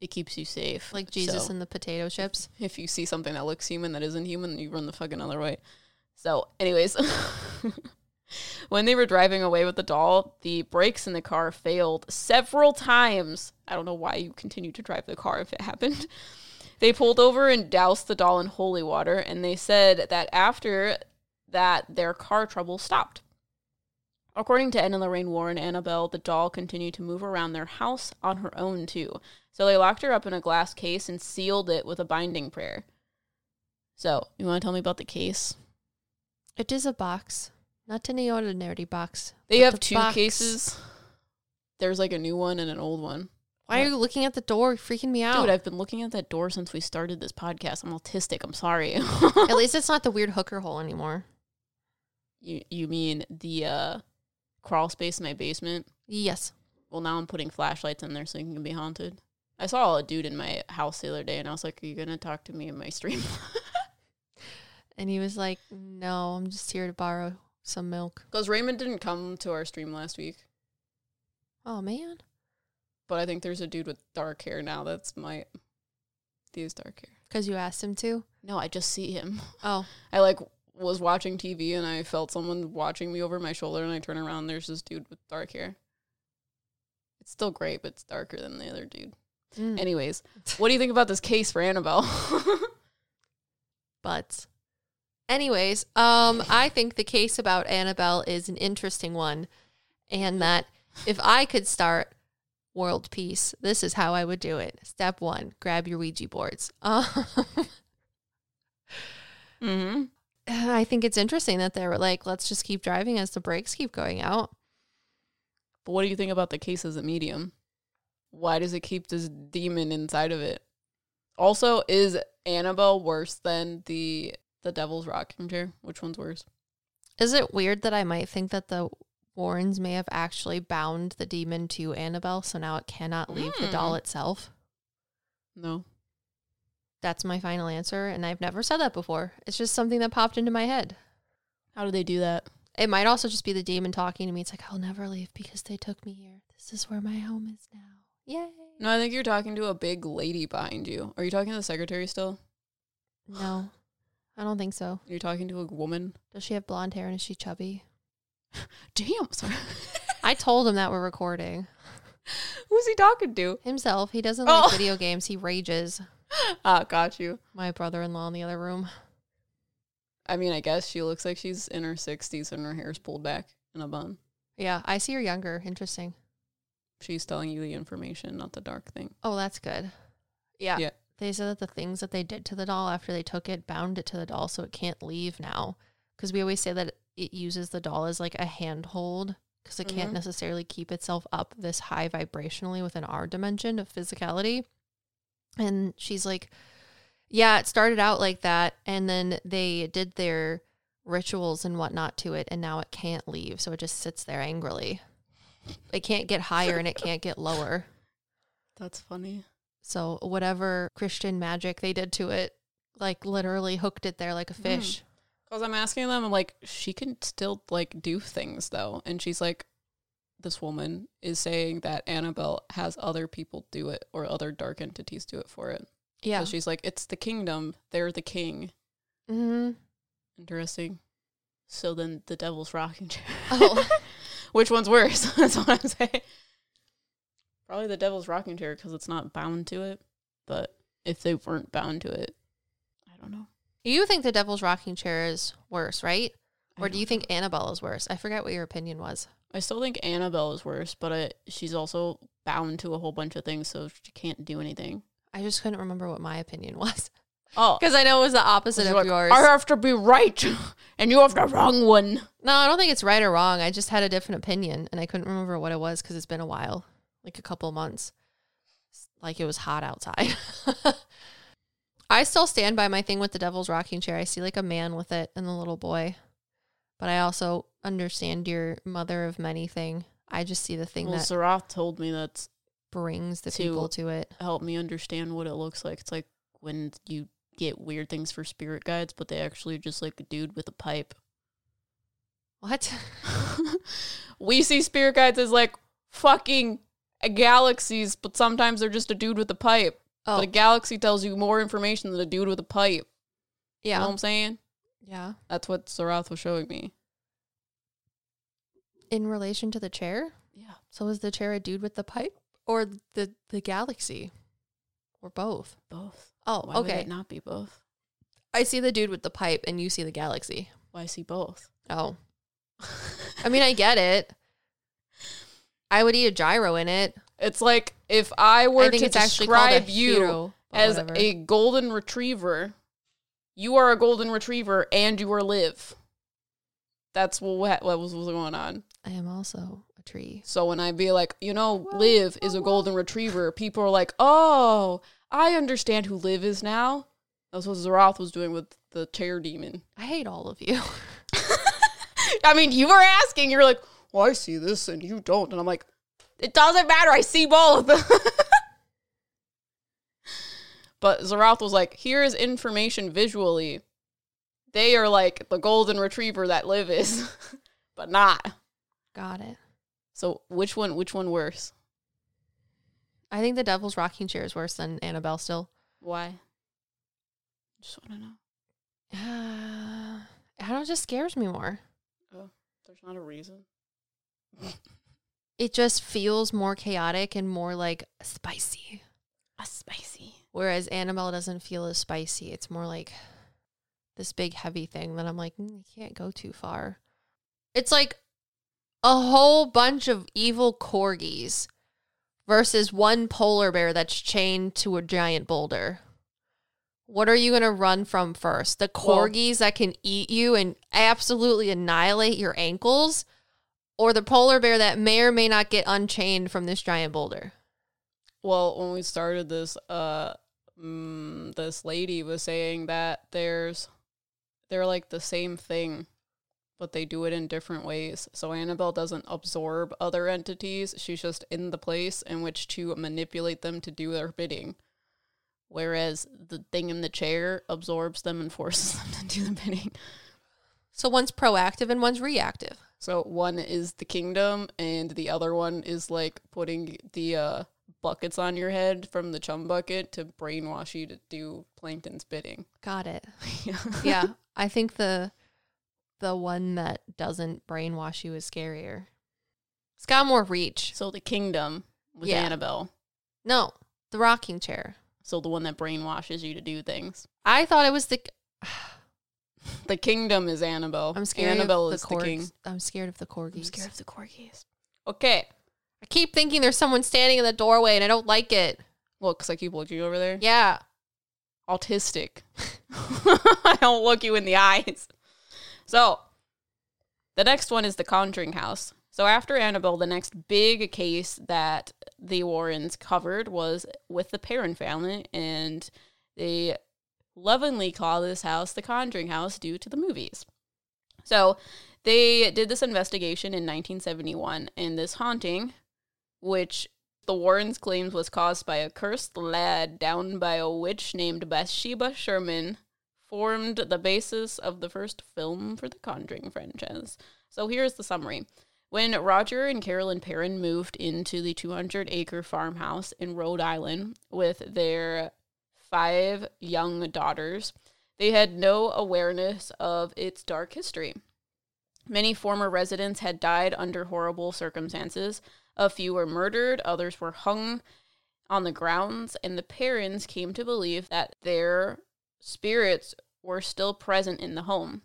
It keeps you safe. Like Jesus So- and the potato chips. if you see something that looks human that isn't human, you run the fucking other way. So, anyways, when they were driving away with the doll, the brakes in the car failed several times. I don't know why you continue to drive the car if it happened. They pulled over and doused the doll in holy water, and they said that after that, their car trouble stopped. According to Ed and Lorraine Warren, Annabelle, the doll continued to move around their house on her own too. So they locked her up in a glass case and sealed it with a binding prayer. So, you want to tell me about the case? It is a box, not any ordinary box. They have the two box. cases. There's like a new one and an old one. Why are you looking at the door? You're freaking me out. Dude, I've been looking at that door since we started this podcast. I'm autistic. I'm sorry. At least it's not the weird hooker hole anymore. you you mean the uh crawl space in my basement? Yes. Well, now I'm putting flashlights in there so you can be haunted. I saw a dude in my house the other day, and I was like, "Are you gonna talk to me in my stream?" And he was like, No, I'm just here to borrow some milk. Because Raymond didn't come to our stream last week, Oh, man. but I think there's a dude with dark hair now. That's my. He has dark hair. Because you asked him to? No, I just see him. Oh, I like was watching TV and I felt someone watching me over my shoulder, and I turn around. There's this dude with dark hair. It's still great, but it's darker than the other dude. mm. Anyways, what do you think about this case for Annabelle? but anyways um i think the case about annabelle is an interesting one and that if i could start world peace this is how i would do it step one grab your ouija boards um, mm-hmm. i think it's interesting that they were like let's just keep driving as the brakes keep going out But what do you think about the case as a medium? Why does it keep this demon inside of it? Also, is Annabelle worse than the the Devil's Rocking Chair? Which one's worse? is it weird that i might think that the warrens may have actually bound the demon to annabelle so now it cannot leave the doll Hmm. itself No. That's my final answer, and I've never said that before. It's just something that popped into my head. How do they do that? It might also just be the demon talking to me. It's like, I'll never leave because they took me here. This is where my home is now. Yay. No, I think you're talking to a big lady behind you. Are you talking to the secretary still? No, I don't think so. You're talking to a woman? Does she have blonde hair and is she chubby? Damn, sorry. I told him that we're recording. Who's he talking to? Himself, he doesn't Oh. like video games. He rages. Ah, got you. My brother in law in the other room. I mean, I guess she looks like she's in her 60s and her hair's pulled back in a bun. Yeah, I see her younger. Interesting. She's telling you the information, not the dark thing. Oh, that's good. Yeah. Yeah. They said that the things that they did to the doll after they took it bound it to the doll so it can't leave now. Because we always say that it uses the doll as like a handhold because it can't Mhm. necessarily keep itself up this high vibrationally within our dimension of physicality. And she's like, Yeah, it started out like that. And then they did their rituals and whatnot to it. And now it can't leave. So it just sits there angrily. It can't get higher and it can't get lower. That's funny. So whatever Christian magic they did to it, like literally hooked it there like a hmm. fish. Because I'm asking them, I'm like, she can still like do things though, and she's like, this woman is saying that Annabelle has other people do it or other dark entities do it for it. Yeah. So she's like, it's the kingdom. They're the king. hmm Interesting. So then the devil's rocking chair. Oh. Which one's worse? That's what I'm saying. Probably the devil's rocking chair because it's not bound to it. But if they weren't bound to it, I don't know. You think the Devil's Rocking Chair is worse, right? I Or do you think Annabelle is worse? I forget what your opinion was. I still think Annabelle is worse, but I, she's also bound to a whole bunch of things, so she can't do anything. I just couldn't remember what my opinion was Oh, because I know it was the opposite of like, yours. I have to be right, and you have the wrong one. no, I don't think it's right or wrong. I just had a different opinion and I couldn't remember what it was because it's been a while, like a couple months. Like it was hot outside. I still stand by my thing with the Devil's Rocking Chair. I see like a man with it and the little boy, but I also understand your mother of many thing. I just see the thing Well, that Sarath told me that's brings the to- people to it. helped me understand what it looks like. It's like when you get weird things for spirit guides, but they actually just like a dude with a pipe. What? we see spirit guides as like fucking galaxies, but sometimes they're just a dude with a pipe. Oh, But a galaxy tells you more information than a dude with a pipe. You know yeah, what I'm saying? yeah. That's what Sarath was showing me. In relation to the chair, Yeah. so is the chair a dude with the pipe or the the galaxy, or both? Both. Oh, Why would okay. it not be both? I see the dude with the pipe, and you see the galaxy. Why I see both? Oh, I mean, I get it. I would eat a gyro in it. It's like if I were I to describe you hero, as whatever. a golden retriever, you are a golden retriever and you are Liv. That's what what was, was going on. I am also a tree. So when I be like, you know, Liv is a oh, golden retriever, people are like, oh, I understand who Liv is now. That's what Zaroth was doing with the chair demon. I hate all of you. I mean, you were asking, you're like, well, I see this and you don't. And I'm like, it doesn't matter. I see both. but Zaroth was like, here is information visually. They are like the golden retriever that Liv is, but not. Got it. So which one? Which one worse? I think the Devil's Rocking Chair is worse than Annabelle still. Why? Just want to know. Uh, I don't know, it just scares me more. Oh, there's not a reason. It just feels more chaotic and more like spicy. A spicy. Whereas Annabelle doesn't feel as spicy. It's more like this big heavy thing that I'm like, mm, you can't go too far. It's like a whole bunch of evil corgis versus one polar bear that's chained to a giant boulder. What are you going to run from first? The Well- corgis that can eat you and absolutely annihilate your ankles? Or the polar bear that may or may not get unchained from this giant boulder? Well, when we started this, uh, mm, this lady was saying that there's, they're like the same thing, but they do it in different ways. So Annabelle doesn't absorb other entities; she's just in the place in which to manipulate them to do their bidding. Whereas the thing in the chair absorbs them and forces them to do the bidding. So one's proactive and one's reactive. So one is the kingdom, and the other one is like putting the uh, buckets on your head from the chum bucket to brainwash you to do Plankton's bidding. Got it. yeah. Yeah, I think the the one that doesn't brainwash you is scarier. It's got more reach. So the kingdom with Yeah. Annabelle. No, the rocking chair. So the one that brainwashes you to do things. I thought it was the. The kingdom is Annabelle. I'm scared Annabelle of is the the king. I'm scared of the corgis. I'm scared of the corgis. Okay. I keep thinking there's someone standing in the doorway, and I don't like it. Look, because I keep looking over there. Yeah, Autistic. I don't look you in the eyes. So, The next one is the Conjuring House. So after Annabelle, the next big case that the Warrens covered was with the Perron family, and they lovingly call this house the Conjuring House due to the movies. So they did this investigation in 1971, and this haunting, which the Warrens claimed was caused by a cursed lad down by a witch named Bathsheba Sherman, formed the basis of the first film for the Conjuring franchise. So here's the summary. When Roger and Carolyn Perron moved into the 200 acre farmhouse in Rhode Island with their five young daughters, they had no awareness of its dark history. Many former residents had died under horrible circumstances. A few were murdered, others were hung on the grounds, and the parents came to believe that their spirits were still present in the home.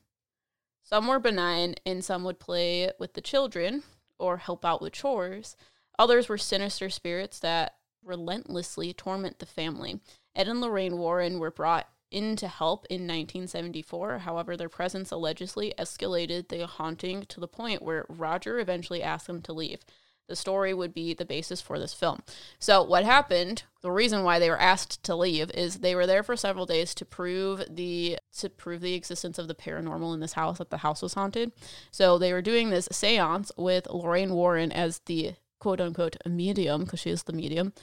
Some were benign, and some would play with the children or help out with chores. Others were sinister spirits that relentlessly torment the family. Ed and Lorraine Warren were brought in to help in 1974. However, their presence allegedly escalated the haunting to the point where Roger eventually asked them to leave. The story would be the basis for this film. So, what happened? The reason why they were asked to leave is they were there for several days to prove the to prove the existence of the paranormal in this house that the house was haunted. So, they were doing this séance with Lorraine Warren as the quote unquote medium because she is the medium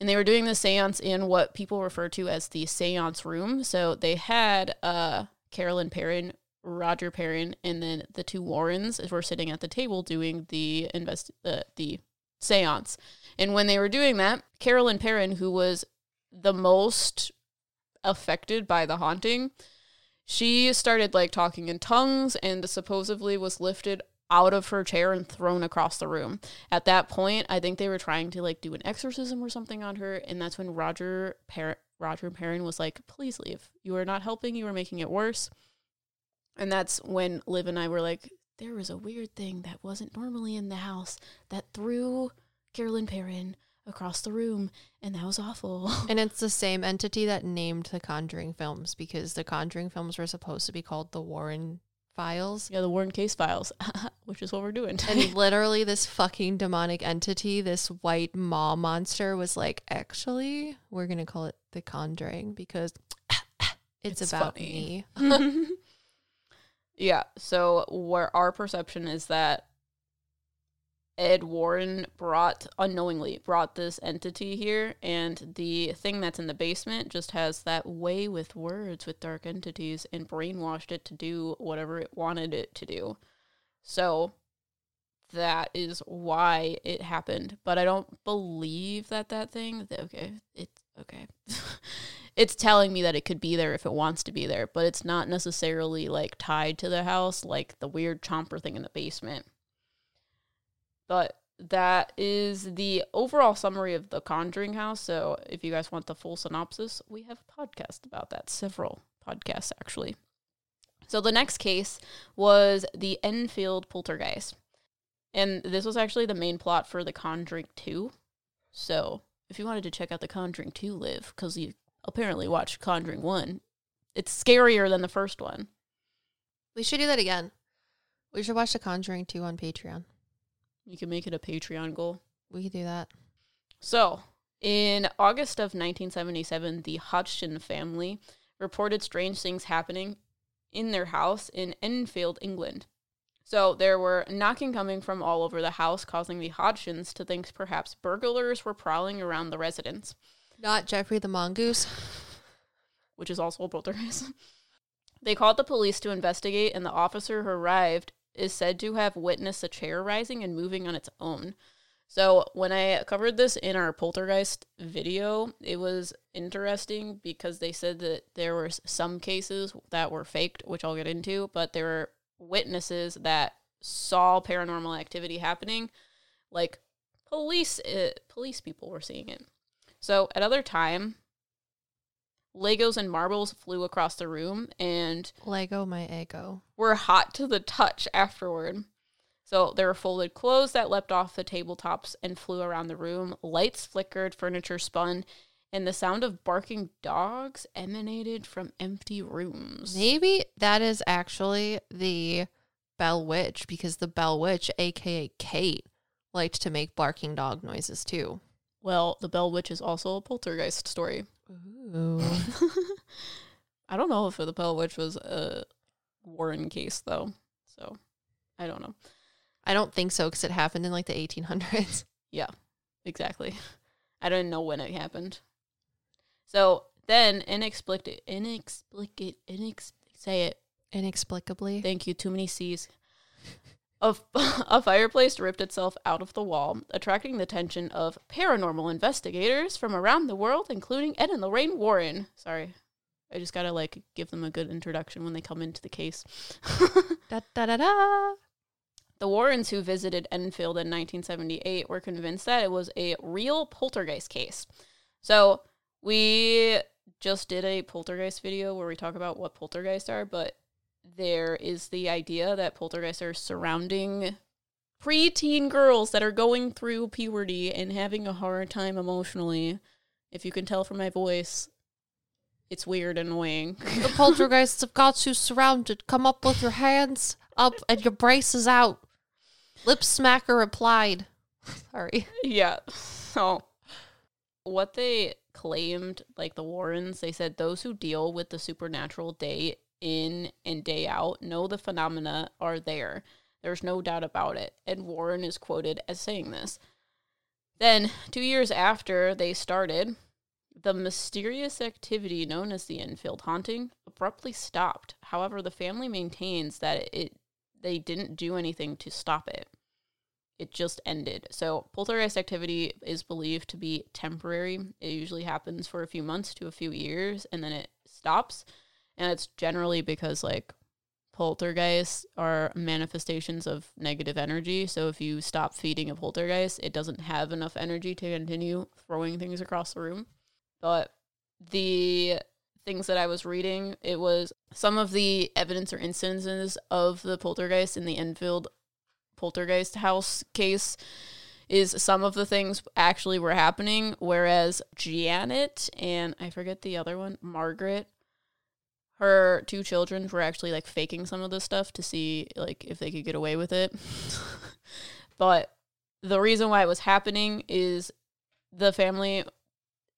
and they were doing the seance in what people refer to as the seance room. So they had uh, Carolyn Perron, Roger Perron, and then the two Warrens were sitting at the table doing the invest uh, the seance. And when they were doing that, Carolyn Perron, who was the most affected by the haunting, she started like talking in tongues and supposedly was lifted out of her chair and thrown across the room. At that point, I think they were trying to like do an exorcism or something on her, and that's when Roger Par- Roger Perron was like, "Please leave. You are not helping. You are making it worse." And that's when Liv and I were like, "There was a weird thing that wasn't normally in the house that threw Carolyn Perron across the room and that was awful And it's the same entity that named the Conjuring films because the Conjuring films were supposed to be called the Warren Files. yeah the warren case files which is what we're doing And literally, this fucking demonic entity, this white maw monster, was like, actually, we're going to call it the Conjuring because it's, It's about funny. me. Yeah. So where our perception is that Ed Warren brought unknowingly brought this entity here, and the thing that's in the basement just has that way with words with dark entities and brainwashed it to do whatever it wanted it to do. So that is why it happened. But I don't believe that that thing. Okay, it's okay. it's telling me that it could be there if it wants to be there, but it's not necessarily like tied to the house, like the weird chomper thing in the basement. But that is the overall summary of the Conjuring House. So if you guys want the full synopsis, we have a podcast about that. Several podcasts, actually. So the next case was the Enfield Poltergeist. And this was actually the main plot for The Conjuring 2. So if you wanted to check out The Conjuring 2 live, because you apparently watched Conjuring 1, it's scarier than the first one. we should do that again. We should watch The Conjuring 2 on Patreon. You can make it a Patreon goal. We could do that. So, in August of 1977, the Hodgson family reported strange things happening in their house in Enfield, England. So, there were knocking coming from all over the house, causing the Hodgsons to think perhaps burglars were prowling around the residence, Not Jeffrey the Mongoose. which is also a poltergeist. they called the police to investigate, and the officer who arrived is said to have witnessed a chair rising and moving on its own. So when I covered this in our poltergeist video, it was interesting because they said that there were some cases that were faked, which I'll get into, but there were witnesses that saw paranormal activity happening, like police uh, police people were seeing it. So at other time, Legos and marbles flew across the room and Lego my ego. were hot to the touch afterward. So there were folded clothes that leapt off the tabletops and flew around the room. Lights flickered, furniture spun, and the sound of barking dogs emanated from empty rooms. Maybe that is actually the Bell Witch because the Bell Witch, aka Kate, liked to make barking dog noises too. Well, the Bell Witch is also a poltergeist story. Ooh. I don't know if the Bell Witch was a Warren case though, so I don't know. I don't think so because it happened in like the 1800s. Yeah, exactly. I don't know when it happened. So then, inexplicable, inexplicable, inex, say it. Inexplicably. Thank you. Too many C's. A, a fireplace ripped itself out of the wall, attracting the attention of paranormal investigators from around the world, including Ed and Lorraine Warren. Sorry, I just gotta like give them a good introduction when they come into the case. Da, da, da, da. The Warrens, who visited Enfield in 1978, were convinced that it was a real poltergeist case. So, we just did a poltergeist video where we talk about what poltergeists are, but there is the idea that poltergeists are surrounding preteen girls that are going through puberty and having a hard time emotionally. If you can tell from my voice, it's weird and annoying. The poltergeists have got you surrounded. Come up with your hands up and your braces out. Lip smacker applied. Sorry. yeah. So, what they claimed, like the Warrens, they said those who deal with the supernatural day in and day out know the phenomena are there. There's no doubt about it. And Warren is quoted as saying this. Then, two years after they started, the mysterious activity known as the Enfield haunting abruptly stopped. However, the family maintains that it they didn't do anything to stop it. It just ended. So, poltergeist activity is believed to be temporary. It usually happens for a few months to a few years and then it stops. And it's generally because like poltergeists are manifestations of negative energy. So if you stop feeding a poltergeist, it doesn't have enough energy to continue throwing things across the room. But the things that I was reading, it was some of the evidence or instances of the poltergeist in the Enfield poltergeist house case is some of the things actually were happening, whereas Janet and I forget the other one, Margaret, her two children were actually like faking some of this stuff to see like if they could get away with it. but the reason why it was happening is the family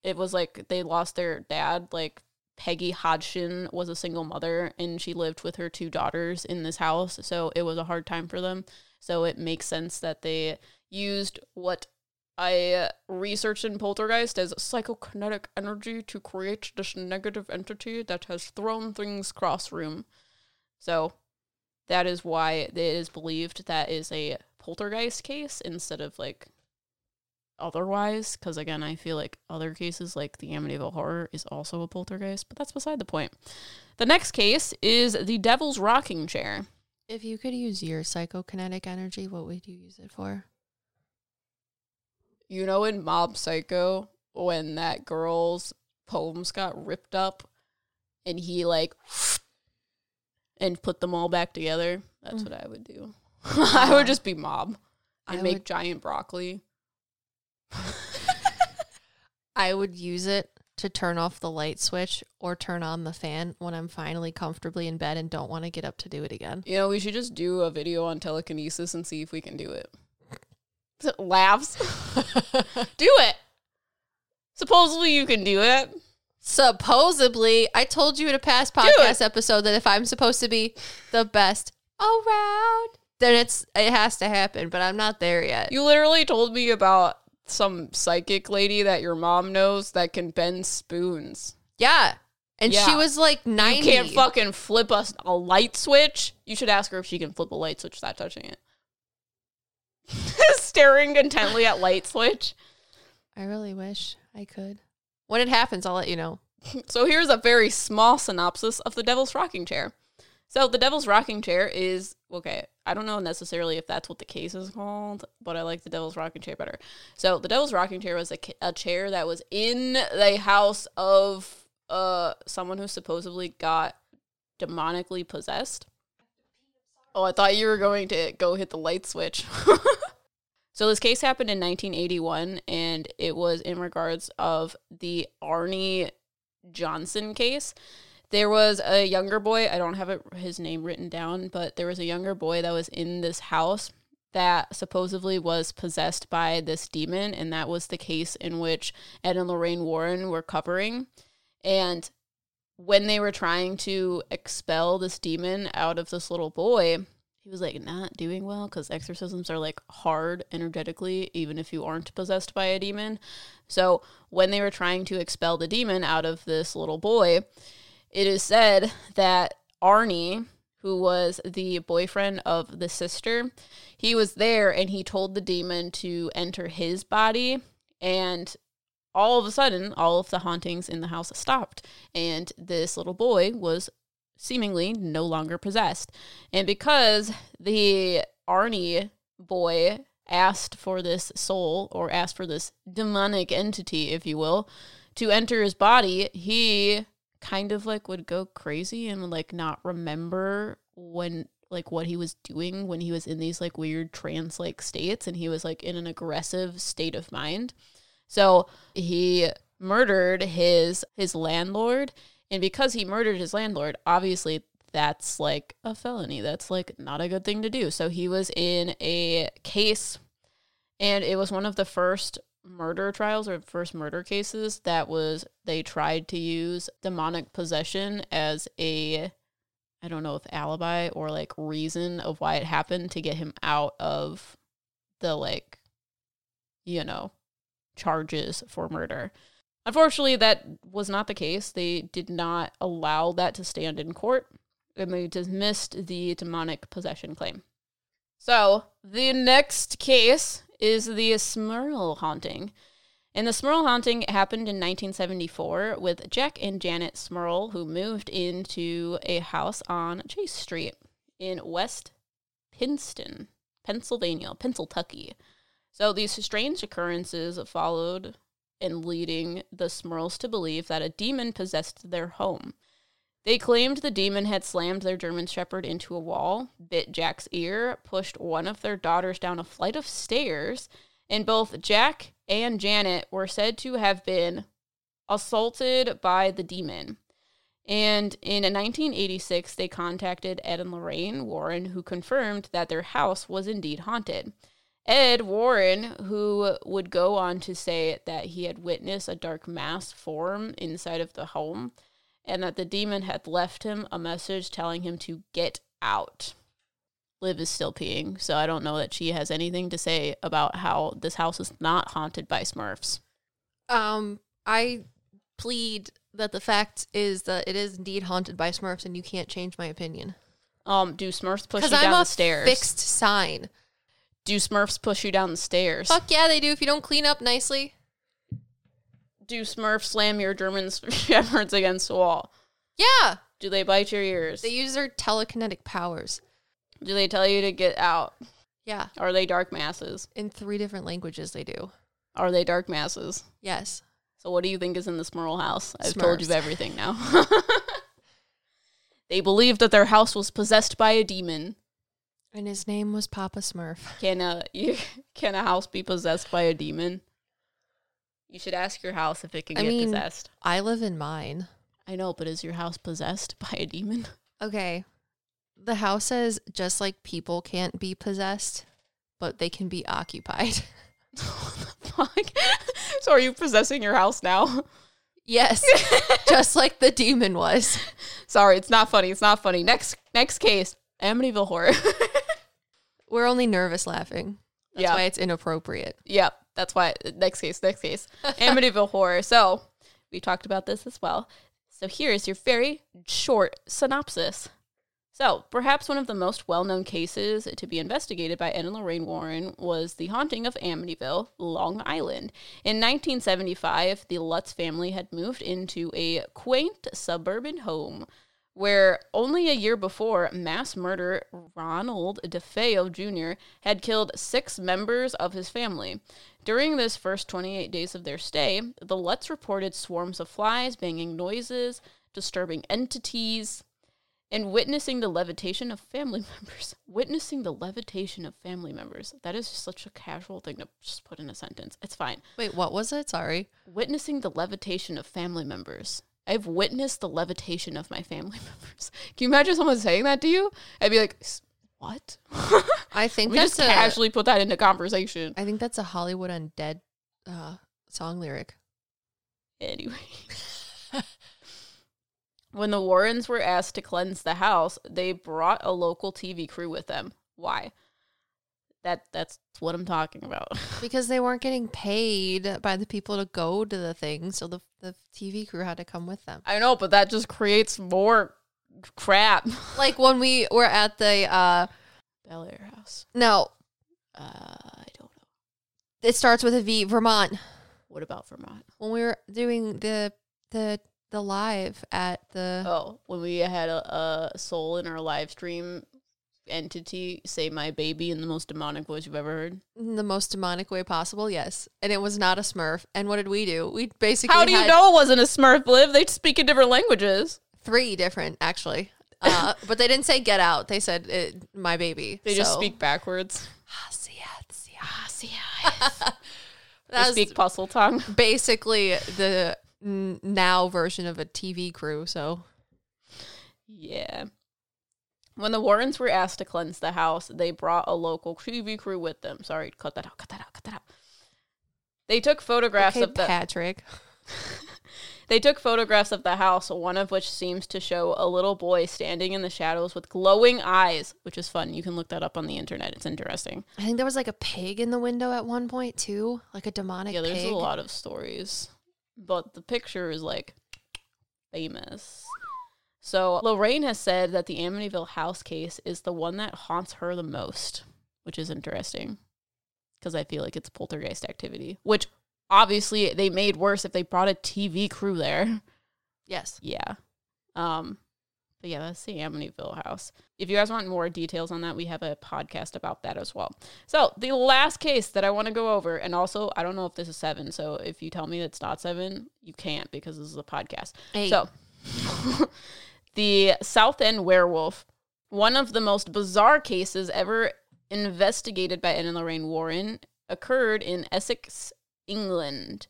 it was like they lost their dad like Peggy Hodgson was a single mother and she lived with her two daughters in this house so it was a hard time for them so it makes sense that they used what I researched in Poltergeist as psychokinetic energy to create this negative entity that has thrown things cross room. So that is why it is believed that is a poltergeist case instead of like otherwise. Because again, I feel like other cases like the Amityville Horror is also a poltergeist, but that's beside the point. The next case is the Devil's Rocking Chair. If you could use your psychokinetic energy, what would you use it for? You know, in Mob Psycho, when that girl's poems got ripped up and he like and put them all back together, that's Mm. what I would do. I would just be Mob and I make would- giant broccoli. I would use it to turn off the light switch or turn on the fan when I'm finally comfortably in bed and don't want to get up to do it again. You know, we should just do a video on telekinesis and see if we can do it. Laughs. do it. Supposedly you can do it. Supposedly, I told you in a past podcast episode that if I'm supposed to be the best around, then it's it has to happen, but I'm not there yet. You literally told me about some psychic lady that your mom knows that can bend spoons. yeah. And she was like 90. You can't fucking flip a, a light switch. You should ask her if she can flip a light switch without touching it. Staring intently at light switch. I really wish I could. When it happens, I'll let you know. So here's a very small synopsis of the Devil's Rocking Chair. So the Devil's Rocking Chair is okay. I don't know necessarily if that's what the case is called, but I like the Devil's Rocking Chair better. So the Devil's Rocking Chair was a, a chair that was in the house of uh someone who supposedly got demonically possessed. Oh, I thought you were going to go hit the light switch. so this case happened in 1981 and it was in regards of the Arne Johnson case. there was a younger boy. I don't have it, his name written down, but there was a younger boy that was in this house that supposedly was possessed by this demon, and that was the case in which Ed and Lorraine Warren were covering. And when they were trying to expel this demon out of this little boy, he was like not doing well because exorcisms are like hard energetically, even if you aren't possessed by a demon. So when they were trying to expel the demon out of this little boy, it is said that Arne, who was the boyfriend of the sister, he was there and he told the demon to enter his body. And all of a sudden, all of the hauntings in the house stopped. And this little boy was seemingly no longer possessed. And because the Arne boy asked for this soul, or asked for this demonic entity, if you will, to enter his body, he kind of like would go crazy and like not remember when like what he was doing when he was in these like weird trance like states and he was like in an aggressive state of mind. So he murdered his his landlord and because he murdered his landlord, obviously that's like a felony. That's like not a good thing to do. So he was in a case and it was one of the first murder trials or first murder cases that was they tried to use demonic possession as a I don't know if alibi or like reason of why it happened to get him out of the like you know charges for murder. Unfortunately, that was not the case. They did not allow that to stand in court and they dismissed the demonic possession claim. So, the next case is the Smurl haunting. And the Smurl haunting happened in 1974 with Jack and Janet Smurl, who moved into a house on Chase Street in West Pittston, Pennsylvania, Pennsylvania. So these strange occurrences followed and leading the Smurls to believe that a demon possessed their home. They claimed the demon had slammed their German Shepherd into a wall, bit Jack's ear, pushed one of their daughters down a flight of stairs, and both Jack and Janet were said to have been assaulted by the demon. And in 1986, they contacted Ed and Lorraine Warren, who confirmed that their house was indeed haunted. Ed Warren, who would go on to say that he had witnessed a dark mass form inside of the home, and that the demon had left him a message telling him to get out. Liv is still peeing, so I don't know that she has anything to say about how this house is not haunted by Smurfs. Um, I plead that the fact is that it is indeed haunted by Smurfs, and you can't change my opinion. Um, do Smurfs push you down I'm the stairs? fixed sign. Do Smurfs push you down the stairs? Fuck yeah, they do. If you don't clean up nicely, Do Smurfs slam your German shepherds against the wall? yeah, Do they bite your ears? they use their telekinetic powers. Do they tell you to get out? Yeah, Are they dark masses? in three different languages they do. Are they dark masses? Yes, So what do you think is in the Smurl house? I've told you everything now. they believe that their house was possessed by a demon. And his name was Papa Smurf. Can a you, can a house be possessed by a demon? You should ask your house if it can I get mean- possessed. I live in mine. I know, but is your house possessed by a demon? Okay, the house says just like people can't be possessed, but they can be occupied. what the fuck? so are you possessing your house now? yes, just like the demon was. Sorry, it's not funny. It's not funny. Next next case, Amityville horror. We're only nervous laughing. That's Yeah. why it's inappropriate. Yep, that's why. Next case, next case. Amityville Horror. So, we talked about this as well. So, here is your very short synopsis. So, perhaps one of the most well known cases to be investigated by Ed and Lorraine Warren was the haunting of Amityville, Long Island. In 1975, the Lutz family had moved into a quaint suburban home where only a year before, mass murderer Ronald DeFeo Jr. had killed six members of his family. During this first 28 days of their stay, the Lutz reported swarms of flies, banging noises, disturbing entities, and witnessing the levitation of family members. Witnessing the levitation of family members. That is just such a casual thing to just put in a sentence. It's fine. Wait, what was it? Sorry. Witnessing the levitation of family members. I've witnessed the levitation of my family members. Can you imagine someone saying that to you? I'd be like, what? I think we that's just a, casually put that into conversation. I think that's a Hollywood Undead uh, song lyric. Anyway. when the Warrens were asked to cleanse the house, they brought a local TV crew with them. Why? That that's what I'm talking about. Because they weren't getting paid by the people to go to the thing, so the the TV crew had to come with them. I know, but that just creates more crap. Like when we were at the uh Bel Air House. no, Uh, I don't know. it starts with a V, Vermont. What about Vermont? When we were doing the the the live at the Oh, when we had a, a soul in our live stream entity say my baby in the most demonic voice you've ever heard. in the most demonic way possible, yes. And it was not a Smurf. And what did we do? We basically How do you know it wasn't a Smurf, Liv? They speak in different languages. three different actually. Uh, but they didn't say get out. They said it, my baby. They just speak backwards. Ah, see ya, see ya. Ah. They That was speak Parseltongue. basically the n- now version of a TV crew. So Yeah. When the Warrens were asked to cleanse the house, they brought a local TV crew with them. Sorry, cut that out, cut that out, cut that out. They took photographs okay, of the Patrick. They took photographs of the house, one of which seems to show a little boy standing in the shadows with glowing eyes, which is fun. You can look that up on the internet. It's interesting. I think there was like a pig in the window at one point too, like a demonic yeah, there's pig. a lot of stories, but the picture is like famous. So Lorraine has said that the Amityville house case is the one that haunts her the most, which is interesting because I feel like it's poltergeist activity, which obviously they made worse if they brought a TV crew there. Yes. Yeah. Um, but yeah, that's the Amityville house. If you guys want more details on that, we have a podcast about that as well. So the last case that I want to go over, and also I don't know if this is seven. So if you tell me it's not seven, you can't because this is a podcast. Eight. So the Southend werewolf, one of the most bizarre cases ever investigated by Anne and Lorraine Warren, occurred in Essex, England.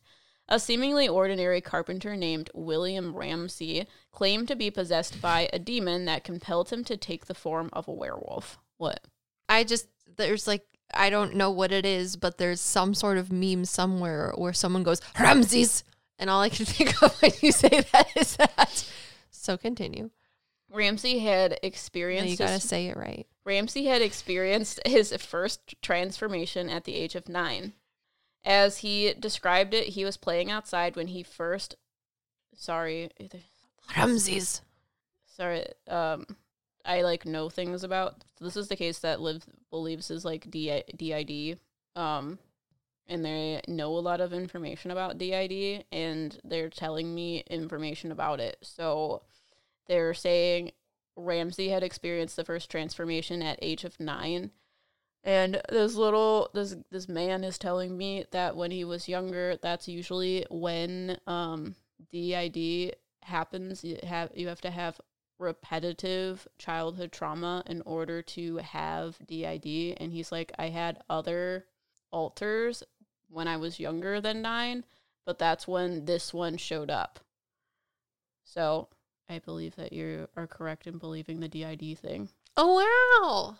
A seemingly ordinary carpenter named William Ramsey claimed to be possessed by a demon that compelled him to take the form of a werewolf. What? I just there's like I don't know what it is, but there's some sort of meme somewhere where someone goes Ramses, and all I can think of when you say that is that. So continue. Ramsey had No, experienced you gotta his- say it right. Ramsey had experienced his first transformation at the age of nine. As he described it, he was playing outside when he first. Sorry, Ramses. sorry. Um, I like know things about. This is the case that Liv believes is like D- DID. Um, and they know a lot of information about DID, and they're telling me information about it. So they're saying Ramsey had experienced the first transformation at age of nine. And this little this this man is telling me that when he was younger, that's usually when um DID happens. You have you have to have repetitive childhood trauma in order to have DID. And he's like, I had other alters when I was younger than nine, but that's when this one showed up. So I believe that you are correct in believing the DID thing. Oh wow.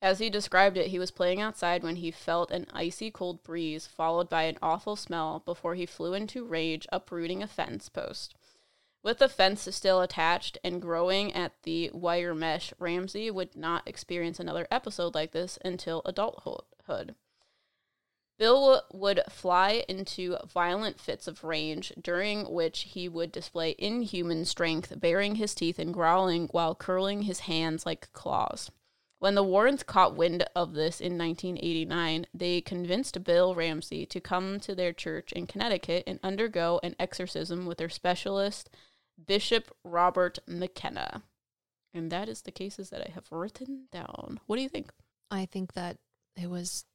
As he described it, he was playing outside when he felt an icy cold breeze, followed by an awful smell, before he flew into rage, uprooting a fence post. With the fence still attached and growing at the wire mesh, Ramsey would not experience another episode like this until adulthood. Bill would fly into violent fits of rage, during which he would display inhuman strength, baring his teeth and growling while curling his hands like claws. When the Warrens caught wind of this in 1989, they convinced Bill Ramsey to come to their church in Connecticut and undergo an exorcism with their specialist, Bishop Robert McKenna. And that is the cases that I have written down. What do you think? I think that it was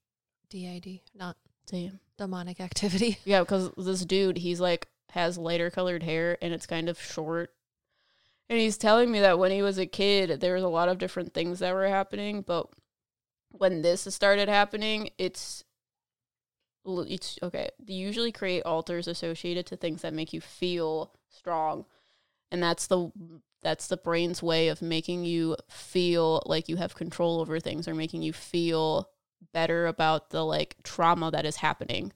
DID, not Damn. demonic activity. Yeah, because this dude, he's like has lighter colored hair and it's kind of short. And he's telling me that when he was a kid, there was a lot of different things that were happening, but when this started happening, it's it's okay. They usually create alters associated to things that make you feel strong, and that's the that's the brain's way of making you feel like you have control over things or making you feel better about the like trauma that is happening.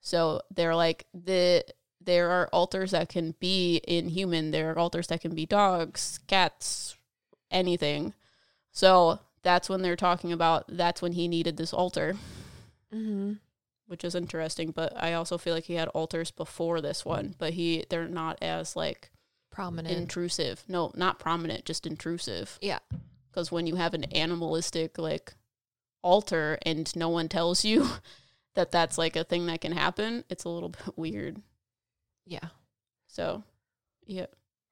So they're like the there are alters that can be inhuman. There are alters that can be dogs, cats, anything. So that's when they're talking about that's when he needed this alter, Mm-hmm. which is interesting. But I also feel like he had alters before this one, but he they're not as like Prominent. intrusive. No, not prominent, just intrusive. yeah. Because when you have an animalistic like alter and no one tells you that that's like a thing that can happen, it's a little bit weird. Yeah. So, yeah.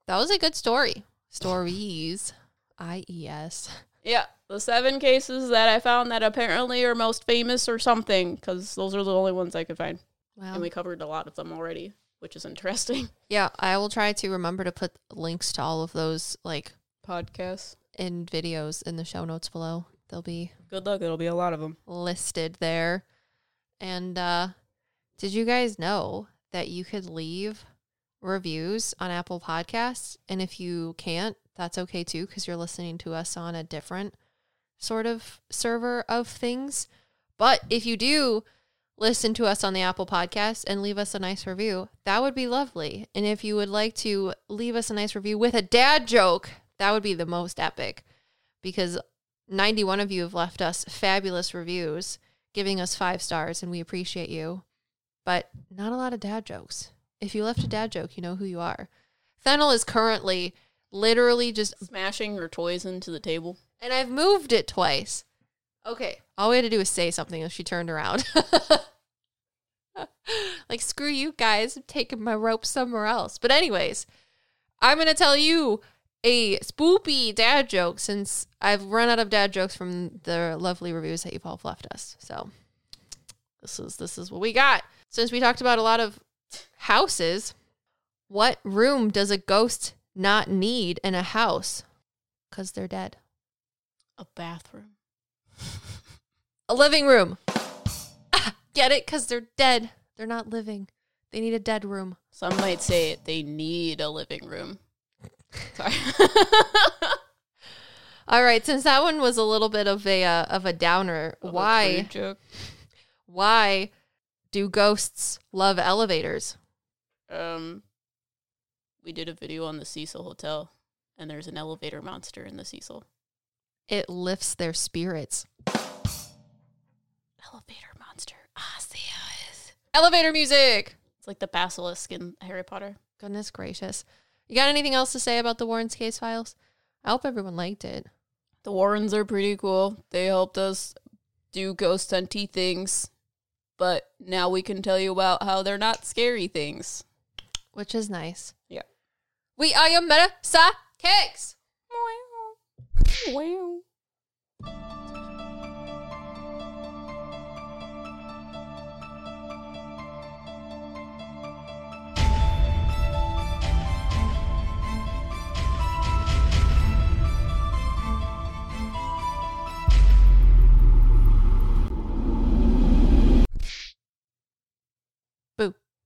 That was a good story. Stories. I E S. Yeah, the seven cases that I found that apparently are most famous or something, because those are the only ones I could find. Wow. And we covered a lot of them already, which is interesting. yeah, I will try to remember to put links to all of those like Podcasts. and videos in the show notes below. They'll be Good luck. It'll be a lot of them. listed there. And uh did you guys know that you could leave reviews on Apple Podcasts and if you can't, that's okay too cuz you're listening to us on a different sort of server of things. But if you do listen to us on the Apple Podcast and leave us a nice review, that would be lovely. And if you would like to leave us a nice review with a dad joke, that would be the most epic because 91 of you have left us fabulous reviews, giving us five stars, and we appreciate you. But not a lot of dad jokes. If you left a dad joke, you know who you are. Fennel is currently literally just, Smashing her toys into the table. and I've moved it twice. Okay, all we had to do was say something, and she turned around. like, screw you guys, I'm taking my rope somewhere else. But, anyways, I'm going to tell you a spoopy dad joke since I've run out of dad jokes from the lovely reviews that you've all left us. So, this is this is what we got. Since we talked about a lot of houses, what room does a ghost not need in a house? Cuz they're dead. A bathroom. A living room. Ah, Get it? Because they're dead. They're not living. They need a dead room. Some might say it, they need a living room. Sorry. All right. Since that one was a little bit of a uh, of a downer, a why joke. why do ghosts love elevators? Um, we did a video on the Cecil Hotel, and there's an elevator monster in the Cecil. It lifts their spirits. Elevator monster. Ah, Ossius. Elevator music. It's like the basilisk in Harry Potter. Goodness gracious. You got anything else to say about the Warrens case files? I hope everyone liked it. The Warrens are pretty cool. They helped us do ghost hunty things, but now we can tell you about how they're not scary things. which is nice. Yeah. We are your meta sa cakes. Wow.